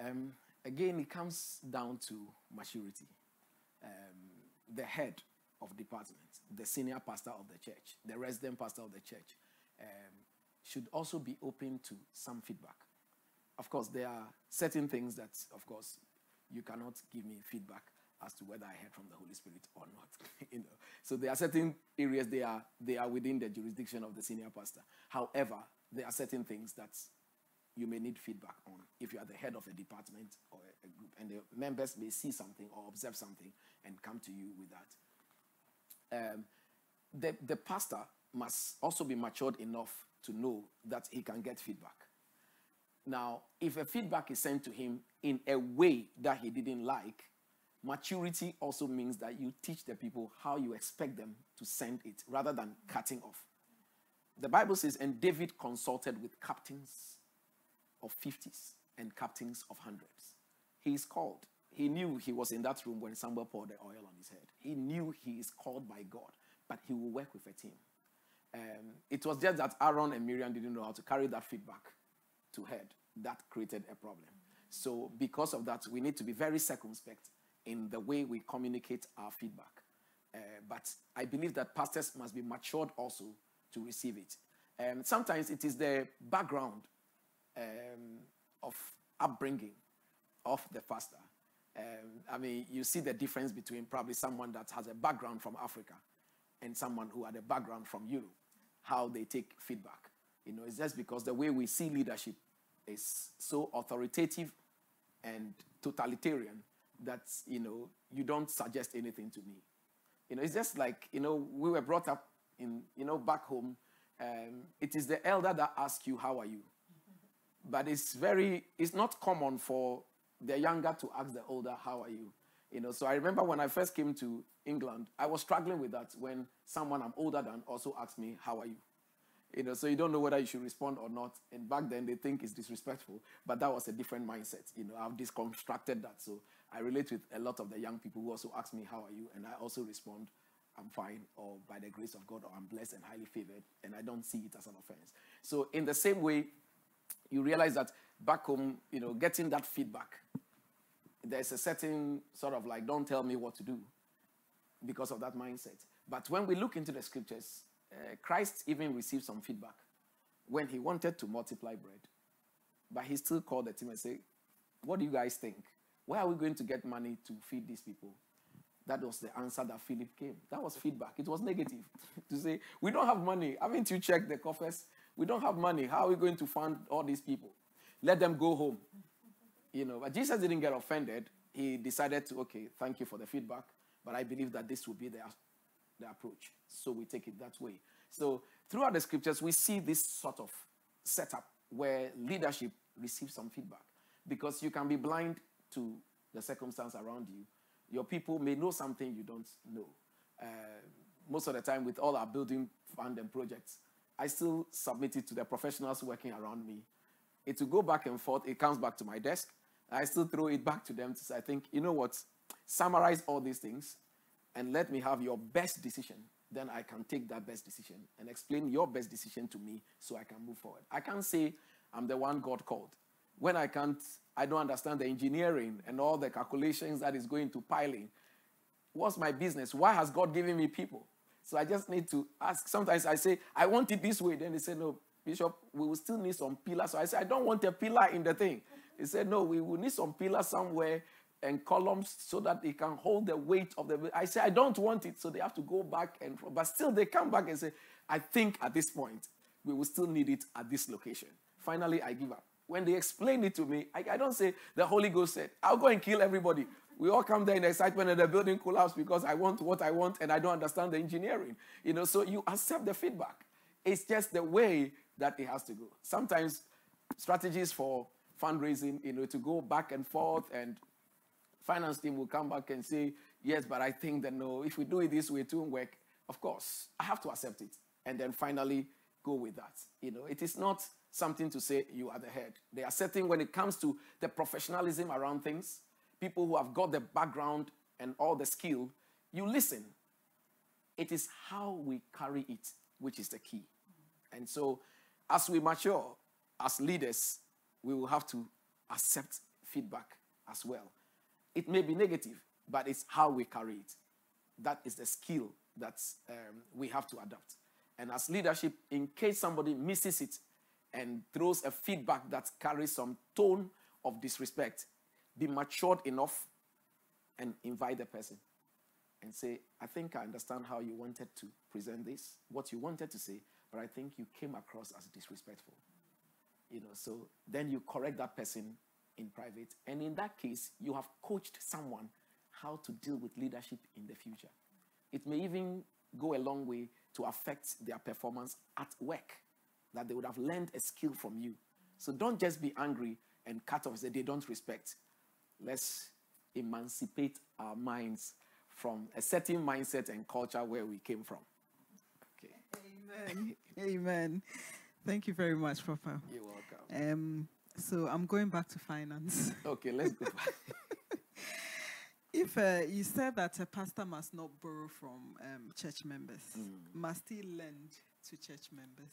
Um, again, it comes down to maturity. Um, the head of department, the senior pastor of the church, the resident pastor of the church, um, should also be open to some feedback. Of course, there are certain things that, of course, you cannot give me feedback as to whether I heard from the Holy Spirit or not. you know, so there are certain areas they are they are within the jurisdiction of the senior pastor. However, there are certain things that you may need feedback on if you are the head of a department or a, a group, and the members may see something or observe something and come to you with that. Um, the, the pastor must also be matured enough to know that he can get feedback. Now, if a feedback is sent to him in a way that he didn't like, maturity also means that you teach the people how you expect them to send it rather than cutting off. The Bible says, and David consulted with captains of 50s and captains of hundreds. He is called. He knew he was in that room when Samuel poured the oil on his head. He knew he is called by God, but he will work with a team. Um, it was just that Aaron and Miriam didn't know how to carry that feedback to head. That created a problem. So, because of that, we need to be very circumspect in the way we communicate our feedback. Uh, but I believe that pastors must be matured also to receive it. Um, sometimes it is the background um, of upbringing of the pastor. Um, I mean, you see the difference between probably someone that has a background from Africa and someone who had a background from Europe, how they take feedback. You know, it's just because the way we see leadership is so authoritative and totalitarian that, you know, you don't suggest anything to me. You know, it's just like, you know, we were brought up in, you know, back home. Um, it is the elder that asks you, How are you? But it's very, it's not common for the younger to ask the older, How are you? You know, so I remember when I first came to England, I was struggling with that when someone I'm older than also asked me, How are you? You know, so you don't know whether you should respond or not. And back then they think it's disrespectful, but that was a different mindset. You know, I've disconstructed that. So I relate with a lot of the young people who also ask me, How are you? And I also respond, I'm fine, or by the grace of God, or I'm blessed and highly favored. And I don't see it as an offense. So, in the same way, you realize that back home, you know, getting that feedback, there's a certain sort of like, don't tell me what to do because of that mindset. But when we look into the scriptures, uh, Christ even received some feedback when he wanted to multiply bread. But he still called the team and said, What do you guys think? Where are we going to get money to feed these people? That was the answer that Philip came. That was feedback. It was negative to say, We don't have money. Haven't you checked the coffers? We don't have money. How are we going to fund all these people? Let them go home. You know, but Jesus didn't get offended. He decided to, okay, thank you for the feedback, but I believe that this will be the, the approach. So we take it that way. So throughout the scriptures, we see this sort of setup where leadership receives some feedback because you can be blind to the circumstance around you. Your people may know something you don't know. Uh, most of the time, with all our building fund and projects, I still submit it to the professionals working around me. It will go back and forth. It comes back to my desk. I still throw it back to them to say, I think, you know what? Summarize all these things and let me have your best decision. Then I can take that best decision and explain your best decision to me so I can move forward. I can't say I'm the one God called. When I can't, I don't understand the engineering and all the calculations that is going to piling. What's my business? Why has God given me people? So I just need to ask. Sometimes I say, I want it this way. Then they say, No, Bishop, we will still need some pillars. So I say, I don't want a pillar in the thing. He said, No, we will need some pillars somewhere and columns so that it can hold the weight of the. I say, I don't want it. So they have to go back and, but still they come back and say, I think at this point, we will still need it at this location. Finally, I give up. When they explain it to me, I, I don't say, the Holy Ghost said, I'll go and kill everybody. We all come there in excitement and the building collapse because I want what I want and I don't understand the engineering. You know, so you accept the feedback. It's just the way that it has to go. Sometimes strategies for fundraising, you know, to go back and forth and finance team will come back and say, yes, but I think that no, if we do it this way, it won't work. Of course, I have to accept it. And then finally go with that. You know, it is not something to say, you are the head. There are certain, when it comes to the professionalism around things, people who have got the background and all the skill, you listen. It is how we carry it which is the key. And so, as we mature as leaders, we will have to accept feedback as well. It may be negative, but it's how we carry it. That is the skill that um, we have to adopt. And as leadership, in case somebody misses it and throws a feedback that carries some tone of disrespect, be matured enough and invite the person and say, I think I understand how you wanted to present this, what you wanted to say, but I think you came across as disrespectful. You know, so then you correct that person in private. And in that case, you have coached someone how to deal with leadership in the future. It may even go a long way to affect their performance at work, that they would have learned a skill from you. So don't just be angry and cut off, say they don't respect. Let's emancipate our minds from a certain mindset and culture where we came from. Amen. Amen. Thank you very much, Papa. You're welcome. Um, so I'm going back to finance. Okay, let's go back. if uh, you said that a pastor must not borrow from um, church members, mm. must he lend to church members?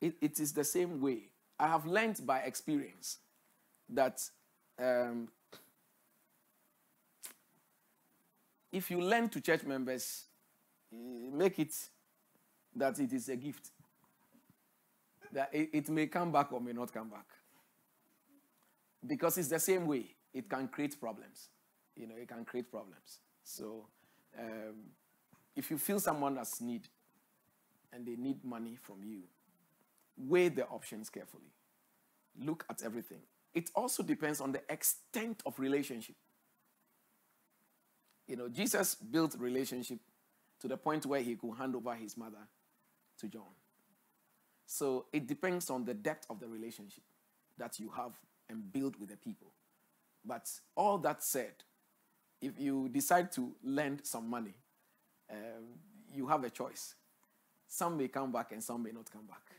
It, it is the same way. I have learned by experience that um, if you lend to church members, make it that it is a gift. That it, it may come back or may not come back. Because it's the same way, it can create problems. You know, it can create problems. So, um, if you feel someone has need and they need money from you, weigh the options carefully. Look at everything. It also depends on the extent of relationship. You know, Jesus built relationship to the point where he could hand over his mother to John. So it depends on the depth of the relationship that you have and build with the people. But all that said, if you decide to lend some money, um, you have a choice. Some may come back and some may not come back.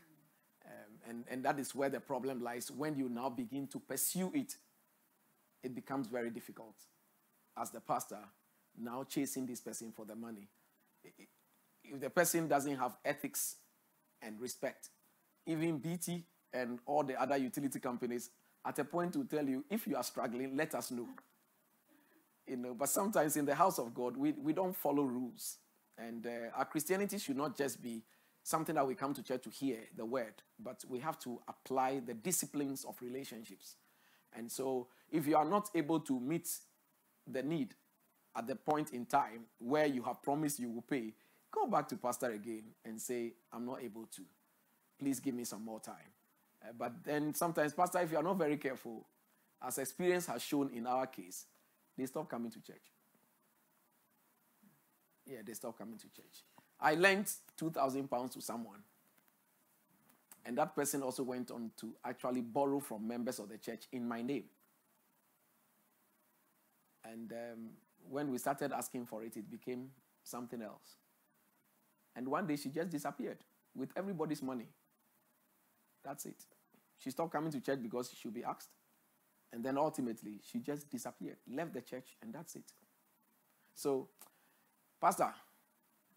Um, and, and that is where the problem lies. When you now begin to pursue it, it becomes very difficult. As the pastor, now chasing this person for the money. If the person doesn't have ethics and respect, even BT and all the other utility companies at a point will tell you, if you are struggling, let us know. You know, but sometimes in the house of God, we, we don't follow rules. And uh, our Christianity should not just be something that we come to church to hear the word, but we have to apply the disciplines of relationships. And so, if you are not able to meet the need at the point in time where you have promised you will pay, go back to pastor again and say, I'm not able to. Please give me some more time. Uh, but then sometimes, pastor, if you are not very careful, as experience has shown in our case, they stop coming to church. Yeah, they stop coming to church. I lent 2,000 pounds to someone. And that person also went on to actually borrow from members of the church in my name. And um, when we started asking for it, it became something else. And one day she just disappeared with everybody's money. That's it. She stopped coming to church because she should be asked. And then ultimately, she just disappeared, left the church, and that's it. So, Pastor,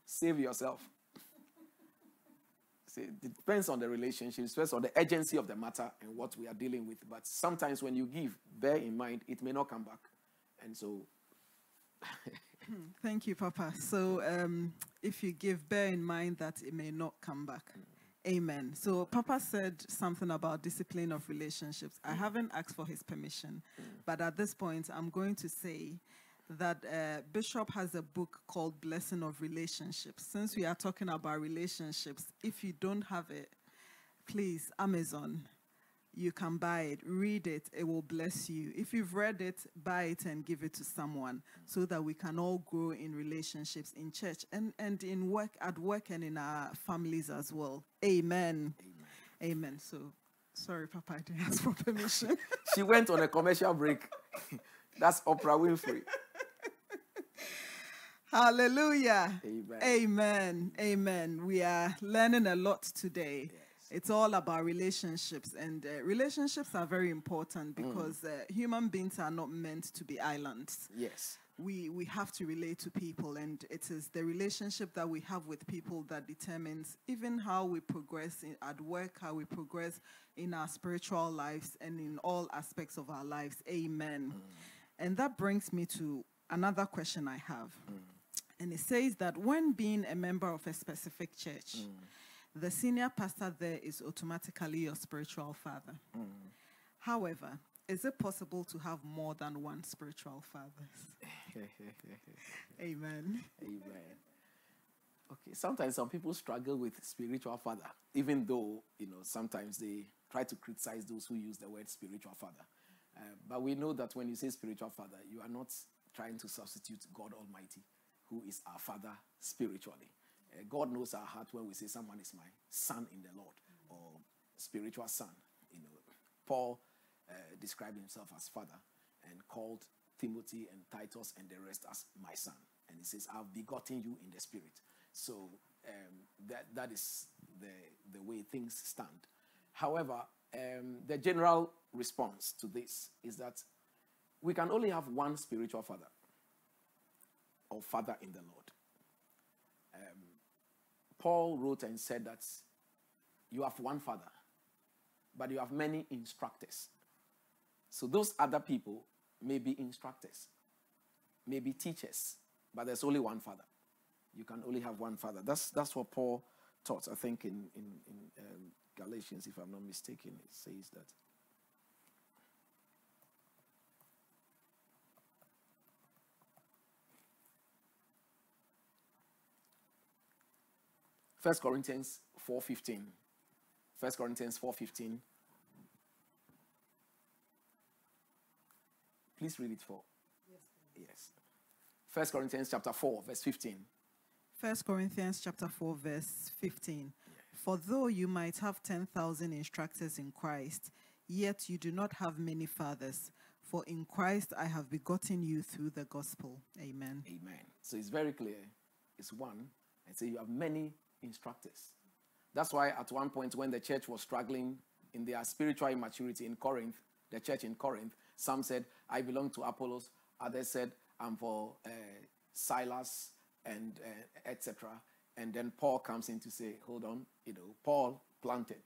save yourself. See, it depends on the relationship, depends on the urgency of the matter and what we are dealing with. But sometimes when you give, bear in mind it may not come back. And so Thank you, Papa. So, um, if you give, bear in mind that it may not come back. Amen. So, Papa said something about discipline of relationships. I haven't asked for his permission, but at this point, I'm going to say that uh, Bishop has a book called Blessing of Relationships. Since we are talking about relationships, if you don't have it, please, Amazon, you can buy it, read it, it will bless you. If you've read it, buy it and give it to someone so that we can all grow in relationships in church and, and in work at work and in our families as well. Amen. Amen. Amen. So sorry, Papa, I didn't ask for permission. she went on a commercial break. That's Oprah Winfrey. Hallelujah. Amen. Amen. Amen. We are learning a lot today. It's all about relationships, and uh, relationships are very important because uh, human beings are not meant to be islands. Yes. We we have to relate to people, and it is the relationship that we have with people that determines even how we progress in, at work, how we progress in our spiritual lives, and in all aspects of our lives. Amen. And that brings me to another question I have. And it says that when being a member of a specific church, the senior pastor there is automatically your spiritual father. However, is it possible to have more than one spiritual father? Amen. Amen. Okay, sometimes some people struggle with spiritual father, even though, you know, sometimes they try to criticize those who use the word spiritual father. Uh, but we know that when you say spiritual father, you are not trying to substitute God Almighty, who is our father spiritually. Uh, God knows our heart when we say someone is my son in the Lord or spiritual son. You know, Paul uh, described himself as father and called Timothy and Titus and the rest as my son. And he says, I've begotten you in the spirit. So um, that, that is the, the way things stand. However, um, the general response to this is that we can only have one spiritual father or father in the Lord. Paul wrote and said that you have one father, but you have many instructors. So those other people may be instructors, may be teachers, but there's only one father. You can only have one father. That's that's what Paul taught. I think in in, in um, Galatians, if I'm not mistaken, it says that. First Corinthians 4:15. First Corinthians 4:15. Please read it for. Yes. First Corinthians chapter 4, verse 15. First Corinthians chapter 4 verse 15. For though you might have 10,000 instructors in Christ, yet you do not have many fathers, for in Christ I have begotten you through the gospel. Amen. Amen. So it's very clear. It's one. And so you have many instructors. That's why at one point when the church was struggling in their spiritual immaturity in Corinth, the church in Corinth, some said, I belong to Apollos. Others said, I'm for uh, Silas and uh, etc. And then Paul comes in to say, hold on, you know, Paul planted,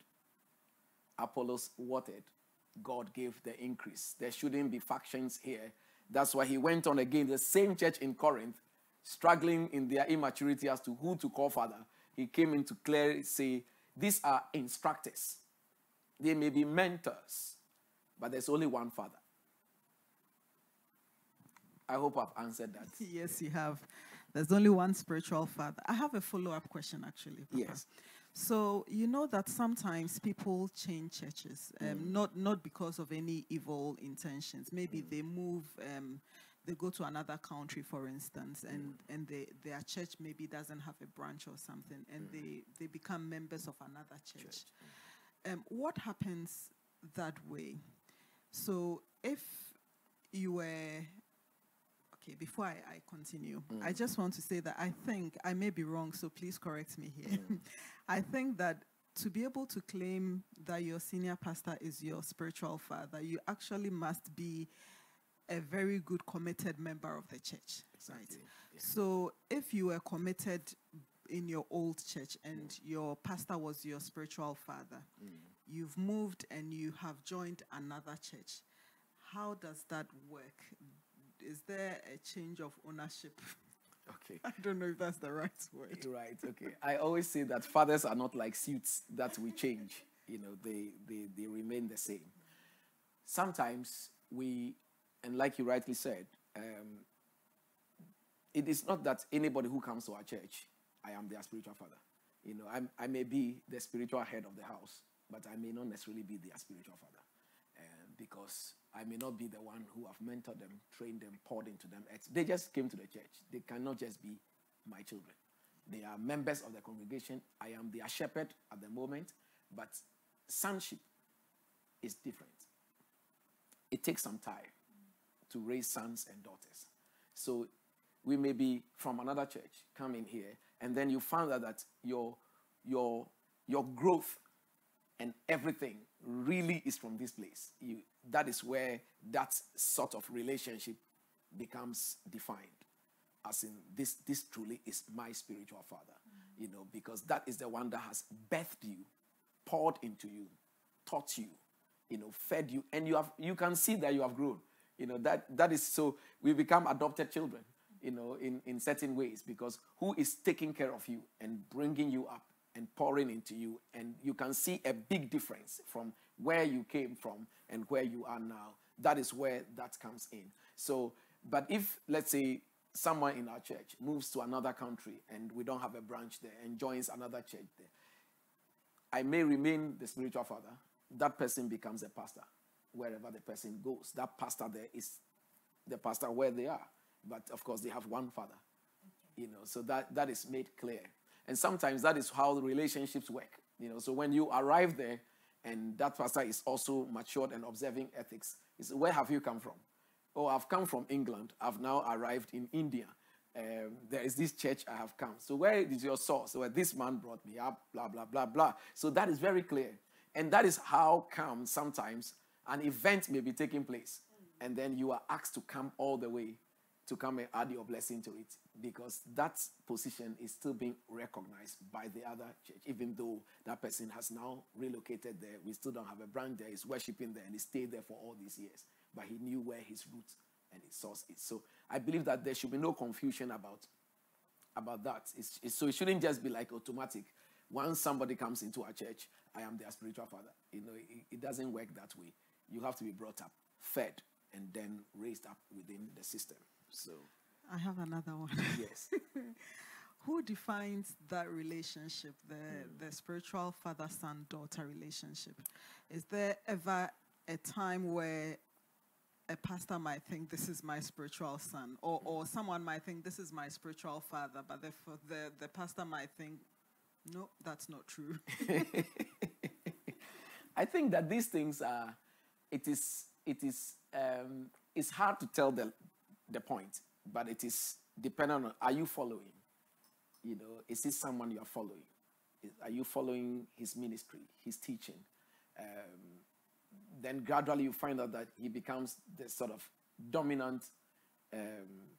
Apollos watered, God gave the increase. There shouldn't be factions here. That's why he went on again, the same church in Corinth, struggling in their immaturity as to who to call father. He came in to clearly say, these are instructors. They may be mentors, but there's only one father. I hope I've answered that. Yes, you have. There's only one spiritual father. I have a follow up question actually. Papa. Yes. So you know that sometimes people change churches, um, not not because of any evil intentions. Maybe they move, um, they go to another country, for instance, and and they, their church maybe doesn't have a branch or something, and mm. they they become members of another church. Um, what happens that way? So if you were okay, before I, I continue, mm. I just want to say that I think I may be wrong, so please correct me here. Mm. I think that to be able to claim that your senior pastor is your spiritual father, you actually must be a very good committed member of the church. Right. Yeah. So if you were committed in your old church and your pastor was your spiritual father, mm. you've moved and you have joined another church. How does that work? Is there a change of ownership? Okay. I don't know if that's the right word. Right. Okay. I always say that fathers are not like suits that we change. You know, they they they remain the same. Sometimes we, and like you rightly said, um, it is not that anybody who comes to our church, I am their spiritual father. You know, I'm, I may be the spiritual head of the house, but I may not necessarily be their spiritual father, um, because I may not be the one who have mentored them, trained them, poured into them. They just came to the church. They cannot just be my children. They are members of the congregation. I am their shepherd at the moment, but sonship is different. It takes some time to raise sons and daughters. So we may be from another church, come in here, and then you found out that your your your growth and everything really is from this place. You, that is where that sort of relationship becomes defined. As in, this, this truly is my spiritual father, you know, because that is the one that has birthed you, poured into you, taught you, you know, fed you, and you have you can see that you have grown. You know, that that is so we become adopted children, you know, in, in certain ways, because who is taking care of you and bringing you up and pouring into you, and you can see a big difference from where you came from and where you are now. That is where that comes in. So, but if let's say someone in our church moves to another country and we don't have a branch there and joins another church there, I may remain the spiritual father. That person becomes a pastor wherever the person goes. That pastor there is the pastor where they are. But of course, they have one father. Okay. You know, so that, that is made clear. And sometimes that is how the relationships work. You know, so when you arrive there and that pastor is also matured and observing ethics, is where have you come from? Oh, I've come from England. I've now arrived in India. Um, there is this church I have come. So where is your source? Where this man brought me up, blah, blah, blah, blah. So that is very clear. And that is how come sometimes an event may be taking place. And then you are asked to come all the way to come and add your blessing to it because that position is still being recognized by the other church, even though that person has now relocated there. We still don't have a branch there. He's worshiping there and he stayed there for all these years. But he knew where his roots and his source is. So I believe that there should be no confusion about, about that. It's, it's, so it shouldn't just be like automatic. Once somebody comes into our church, I am their spiritual father. You know, it, it doesn't work that way. You have to be brought up, fed, and then raised up within the system. So I have another one. Yes. Who defines that relationship, the, mm. the spiritual father son daughter relationship? Is there ever a time where a pastor might think this is my spiritual son, or, or someone might think this is my spiritual father, but the, the, the pastor might think, no, that's not true? I think that these things are, it is, it is, um, it's hard to tell the, the point, but it is dependent on are you following? You know, is this someone you are following? Are you following his ministry, his teaching? Um, then gradually you find out that he becomes the sort of dominant um,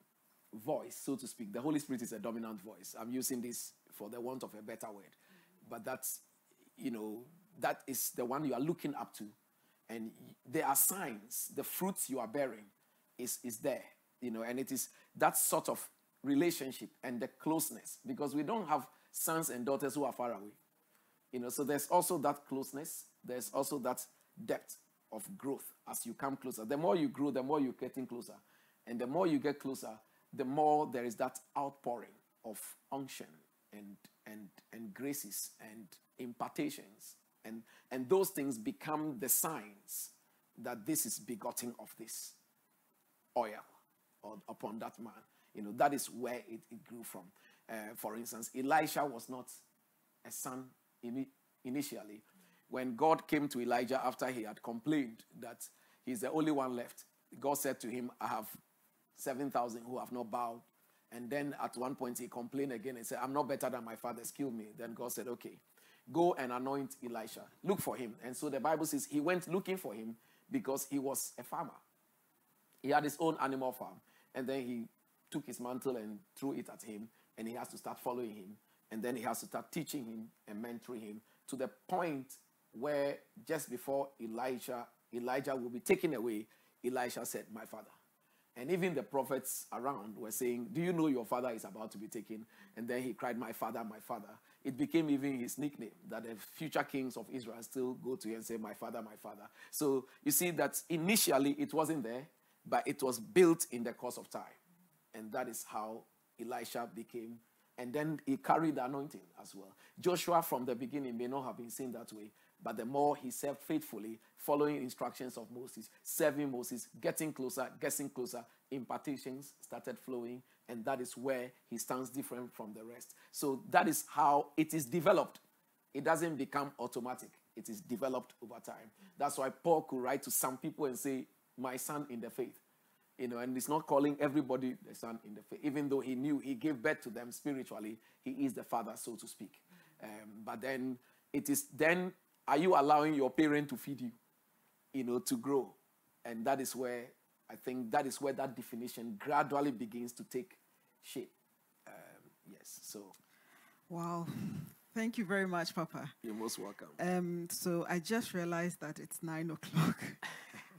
voice, so to speak. The Holy Spirit is a dominant voice. I'm using this for the want of a better word, but that's you know that is the one you are looking up to, and there are signs. The fruits you are bearing is is there you know, and it is that sort of relationship and the closeness because we don't have sons and daughters who are far away. You know, so there's also that closeness, there's also that depth of growth as you come closer. The more you grow, the more you're getting closer. And the more you get closer, the more there is that outpouring of unction and and and graces and impartations. And and those things become the signs that this is begotten of this oil upon that man. You know, that is where it, it grew from. Uh, for instance, Elisha was not a son in, initially. When God came to Elijah after he had complained that he's the only one left, God said to him, I have 7,000 who have not bowed. And then at one point he complained again and said, I'm not better than my fathers, kill me. Then God said, Okay, go and anoint Elisha. Look for him. And so the Bible says he went looking for him because he was a farmer. He had his own animal farm. And then he took his mantle and threw it at him, and he has to start following him. And then he has to start teaching him and mentoring him to the point where just before Elijah, Elijah will be taken away, Elisha said, My father. And even the prophets around were saying, Do you know your father is about to be taken? And then he cried, My father, my father. It became even his nickname that the future kings of Israel still go to and say, My father, my father. So you see that initially it wasn't there, but it was built in the course of time. And that is how Elisha became. And then he carried the anointing as well. Joshua, from the beginning, may not have been seen that way, but the more he served faithfully, following instructions of Moses, serving Moses, getting closer, getting closer, impartations started flowing, and that is where he stands different from the rest. So that is how it is developed. It doesn't become automatic, it is developed over time. That's why Paul could write to some people and say, my son in the faith. You know, and he's not calling everybody the son in the faith, even though he knew he gave birth to them spiritually. He is the father, so to speak. Um, but then it is then are you allowing your parent to feed you, you know, to grow? And that is where I think that is where that definition gradually begins to take shape. Yes, so. Wow. Thank you very much, Papa. You're most welcome. Um, so I just realized that it's nine o'clock.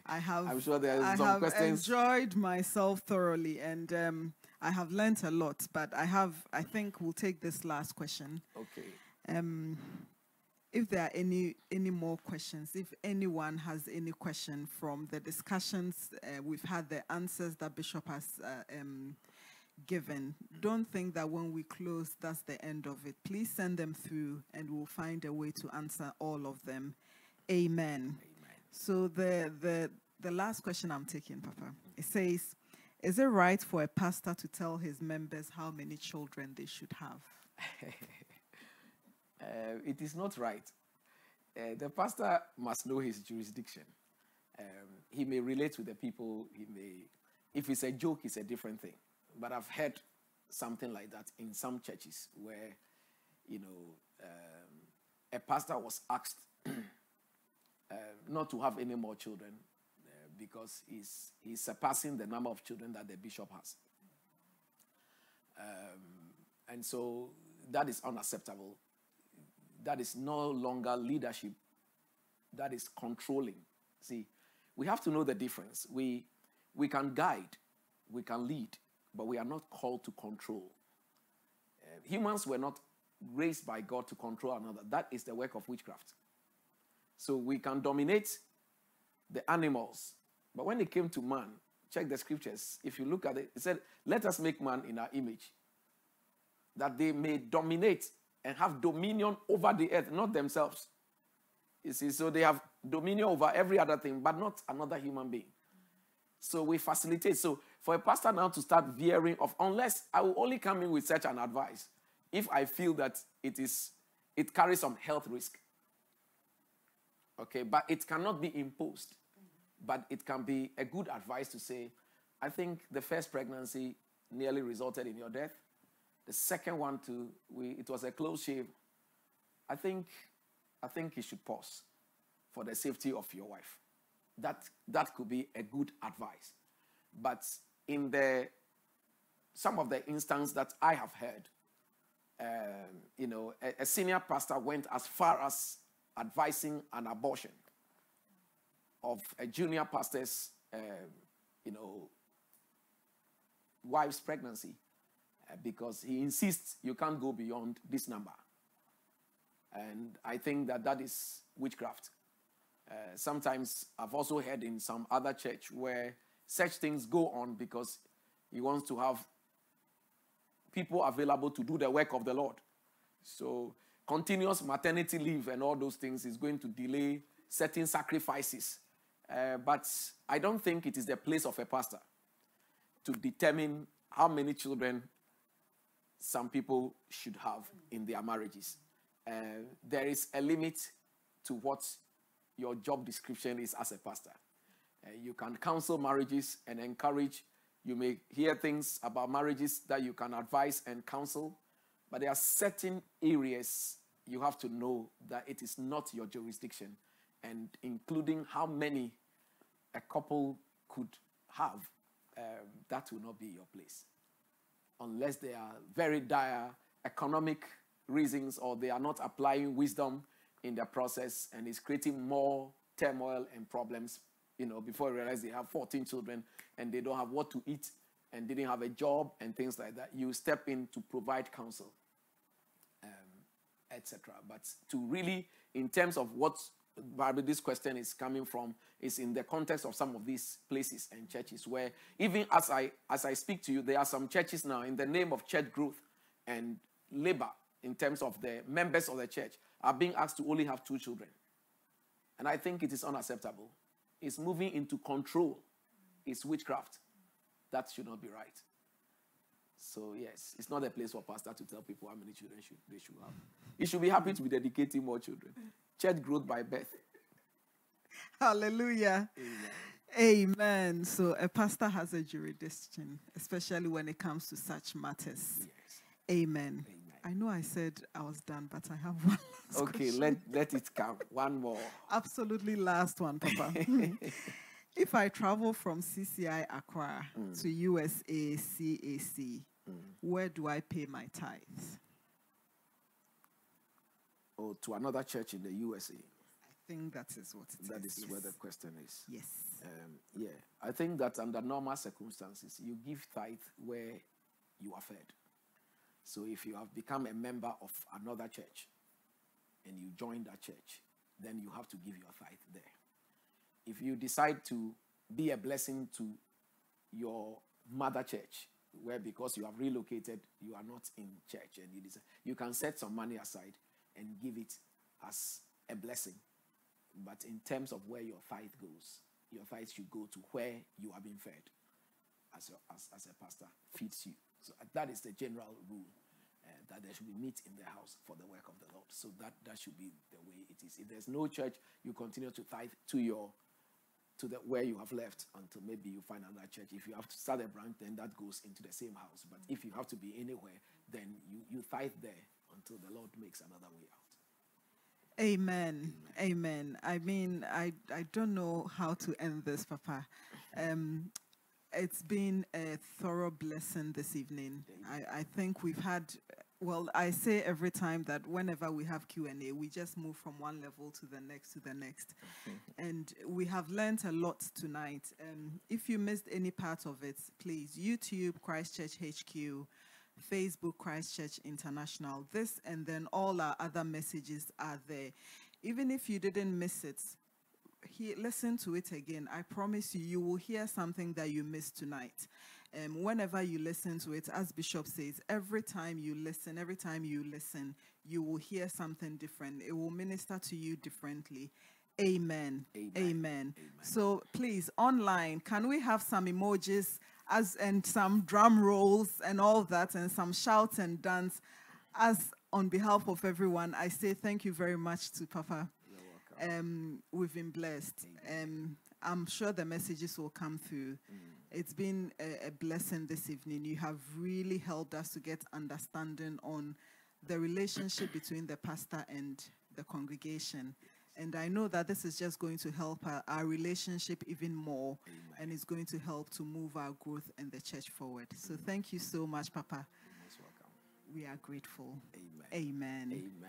I have. I'm sure there are I some have questions. enjoyed myself thoroughly, and um, I have learnt a lot. But I have. I think we'll take this last question. Okay. Um, if there are any any more questions, if anyone has any question from the discussions uh, we've had, the answers that Bishop has uh, um, given, don't think that when we close, that's the end of it. Please send them through, and we'll find a way to answer all of them. Amen. Amen. So the the the last question I'm taking, Papa, it says, "Is it right for a pastor to tell his members how many children they should have?" Uh, it is not right. Uh, the pastor must know his jurisdiction. Um, he may relate to the people. He may, if it's a joke, it's a different thing. But I've heard something like that in some churches where, you know, um, a pastor was asked uh, not to have any more children uh, because he's, he's surpassing the number of children that the bishop has. Um, and so that is unacceptable. That is no longer leadership, that is controlling. See, we have to know the difference. We, we can guide, we can lead, but we are not called to control. Uh, humans were not raised by God to control another. That is the work of witchcraft. So we can dominate the animals. But when it came to man, check the scriptures. If you look at it, it said, Let us make man in our image, that they may dominate and have dominion over the earth, not themselves. You see, so they have dominion over every other thing, but not another human being. So we facilitate. So for a pastor now to start veering off, unless I will only come in with such an advice if I feel that it is it carries some health risk. Okay, but it cannot be imposed. But it can be a good advice to say, I think the first pregnancy nearly resulted in your death. The second one too, we it was a close shave. I think I think you should pause for the safety of your wife. That that could be a good advice. But in the some of the instances that I have heard, um, you know, a, a senior pastor went as far as advising an abortion of a junior pastor's, um, you know, wife's pregnancy uh, because he insists you can't go beyond this number. And I think that that is witchcraft. Uh, sometimes I've also heard in some other church where such things go on because he wants to have people available to do the work of the Lord. So continuous maternity leave and all those things is going to delay certain sacrifices. Uh, but I don't think it is the place of a pastor to determine how many children some people should have in their marriages. Uh, there is a limit to what your job description is as a pastor. Uh, you can counsel marriages and encourage. You may hear things about marriages that you can advise and counsel, but there are certain areas you have to know that it is not your jurisdiction, and including how many a couple could have, um, that will not be your place. Unless there are very dire economic reasons or they are not applying wisdom in their process and is creating more turmoil and problems, you know, before I realize they have 14 children and they don't have what to eat and didn't have a job and things like that. You step in to provide counsel, um, etc. But to really, in terms of what this question is coming from is in the context of some of these places and churches where even as I as I speak to you, there are some churches now in the name of church growth and labor in terms of the members of the church are being asked to only have two children. And I think it is unacceptable. It's moving into control. It's witchcraft. That should not be right. So yes, it's not a place for pastor to tell people how many children should, they should have. He should be happy to be dedicating more children. Church growth by birth. Hallelujah. Amen. Amen. So a pastor has a jurisdiction, especially when it comes to such matters. Yes. Amen. Amen. I know I said I was done, but I have one last Okay, question. let, let it come. One more. Absolutely last one, Papa. if I travel from CCI Accra to USA CAC, where do I pay my tithes? Or to another church in the USA. I think that is what it is. That is where the question is. Yes. Um, yeah, I think that under normal circumstances, you give tithe where you are fed. So if you have become a member of another church and you join that church, then you have to give your tithe there. If you decide to be a blessing to your mother church, where because you have relocated, you are not in church, and you decide, you can set some money aside and give it as a blessing. But in terms of where your tithe goes, your tithe should go to where you are being fed as, your, as, as a pastor feeds you. So uh, that is the general rule uh, that there should be meat in the house for the work of the Lord. So that, that should be the way it is. If there's no church, you continue to tithe to your to the where you have left until maybe you find another church. If you have to start a branch, then that goes into the same house. But if you have to be anywhere, then you, you tithe there until the Lord makes another way out. Amen. Amen. I mean, I, I don't know how to end this, Papa. Um, it's been a thorough blessing this evening. I, I think we've had, well, I say every time that whenever we have Q&A, we just move from one level to the next to the next. and we have learned a lot tonight. Um, if you missed any part of it, please, YouTube, Christchurch HQ, Facebook Christchurch International. This and then all our other messages are there. Even if you didn't miss it, he, listen to it again. I promise you, you will hear something that you missed tonight. Um, whenever you listen to it, as Bishop says, every time you listen, every time you listen, you will hear something different. It will minister to you differently. Amen. Amen. Amen. So please, online, can we have some emojis as and some drum rolls and all that and some shout and dance? As on behalf of everyone, I say thank you very much to Papa. Um, we've been blessed. Um, I'm sure the messages will come through. It's been a, a blessing this evening. You have really helped us to get understanding on the relationship between the pastor and the congregation. And I know that this is just going to help our, our relationship even more and it's going to help to move our growth and the church forward. So thank you so much, Papa. You're most welcome. We are grateful. Amen. Amen. Amen.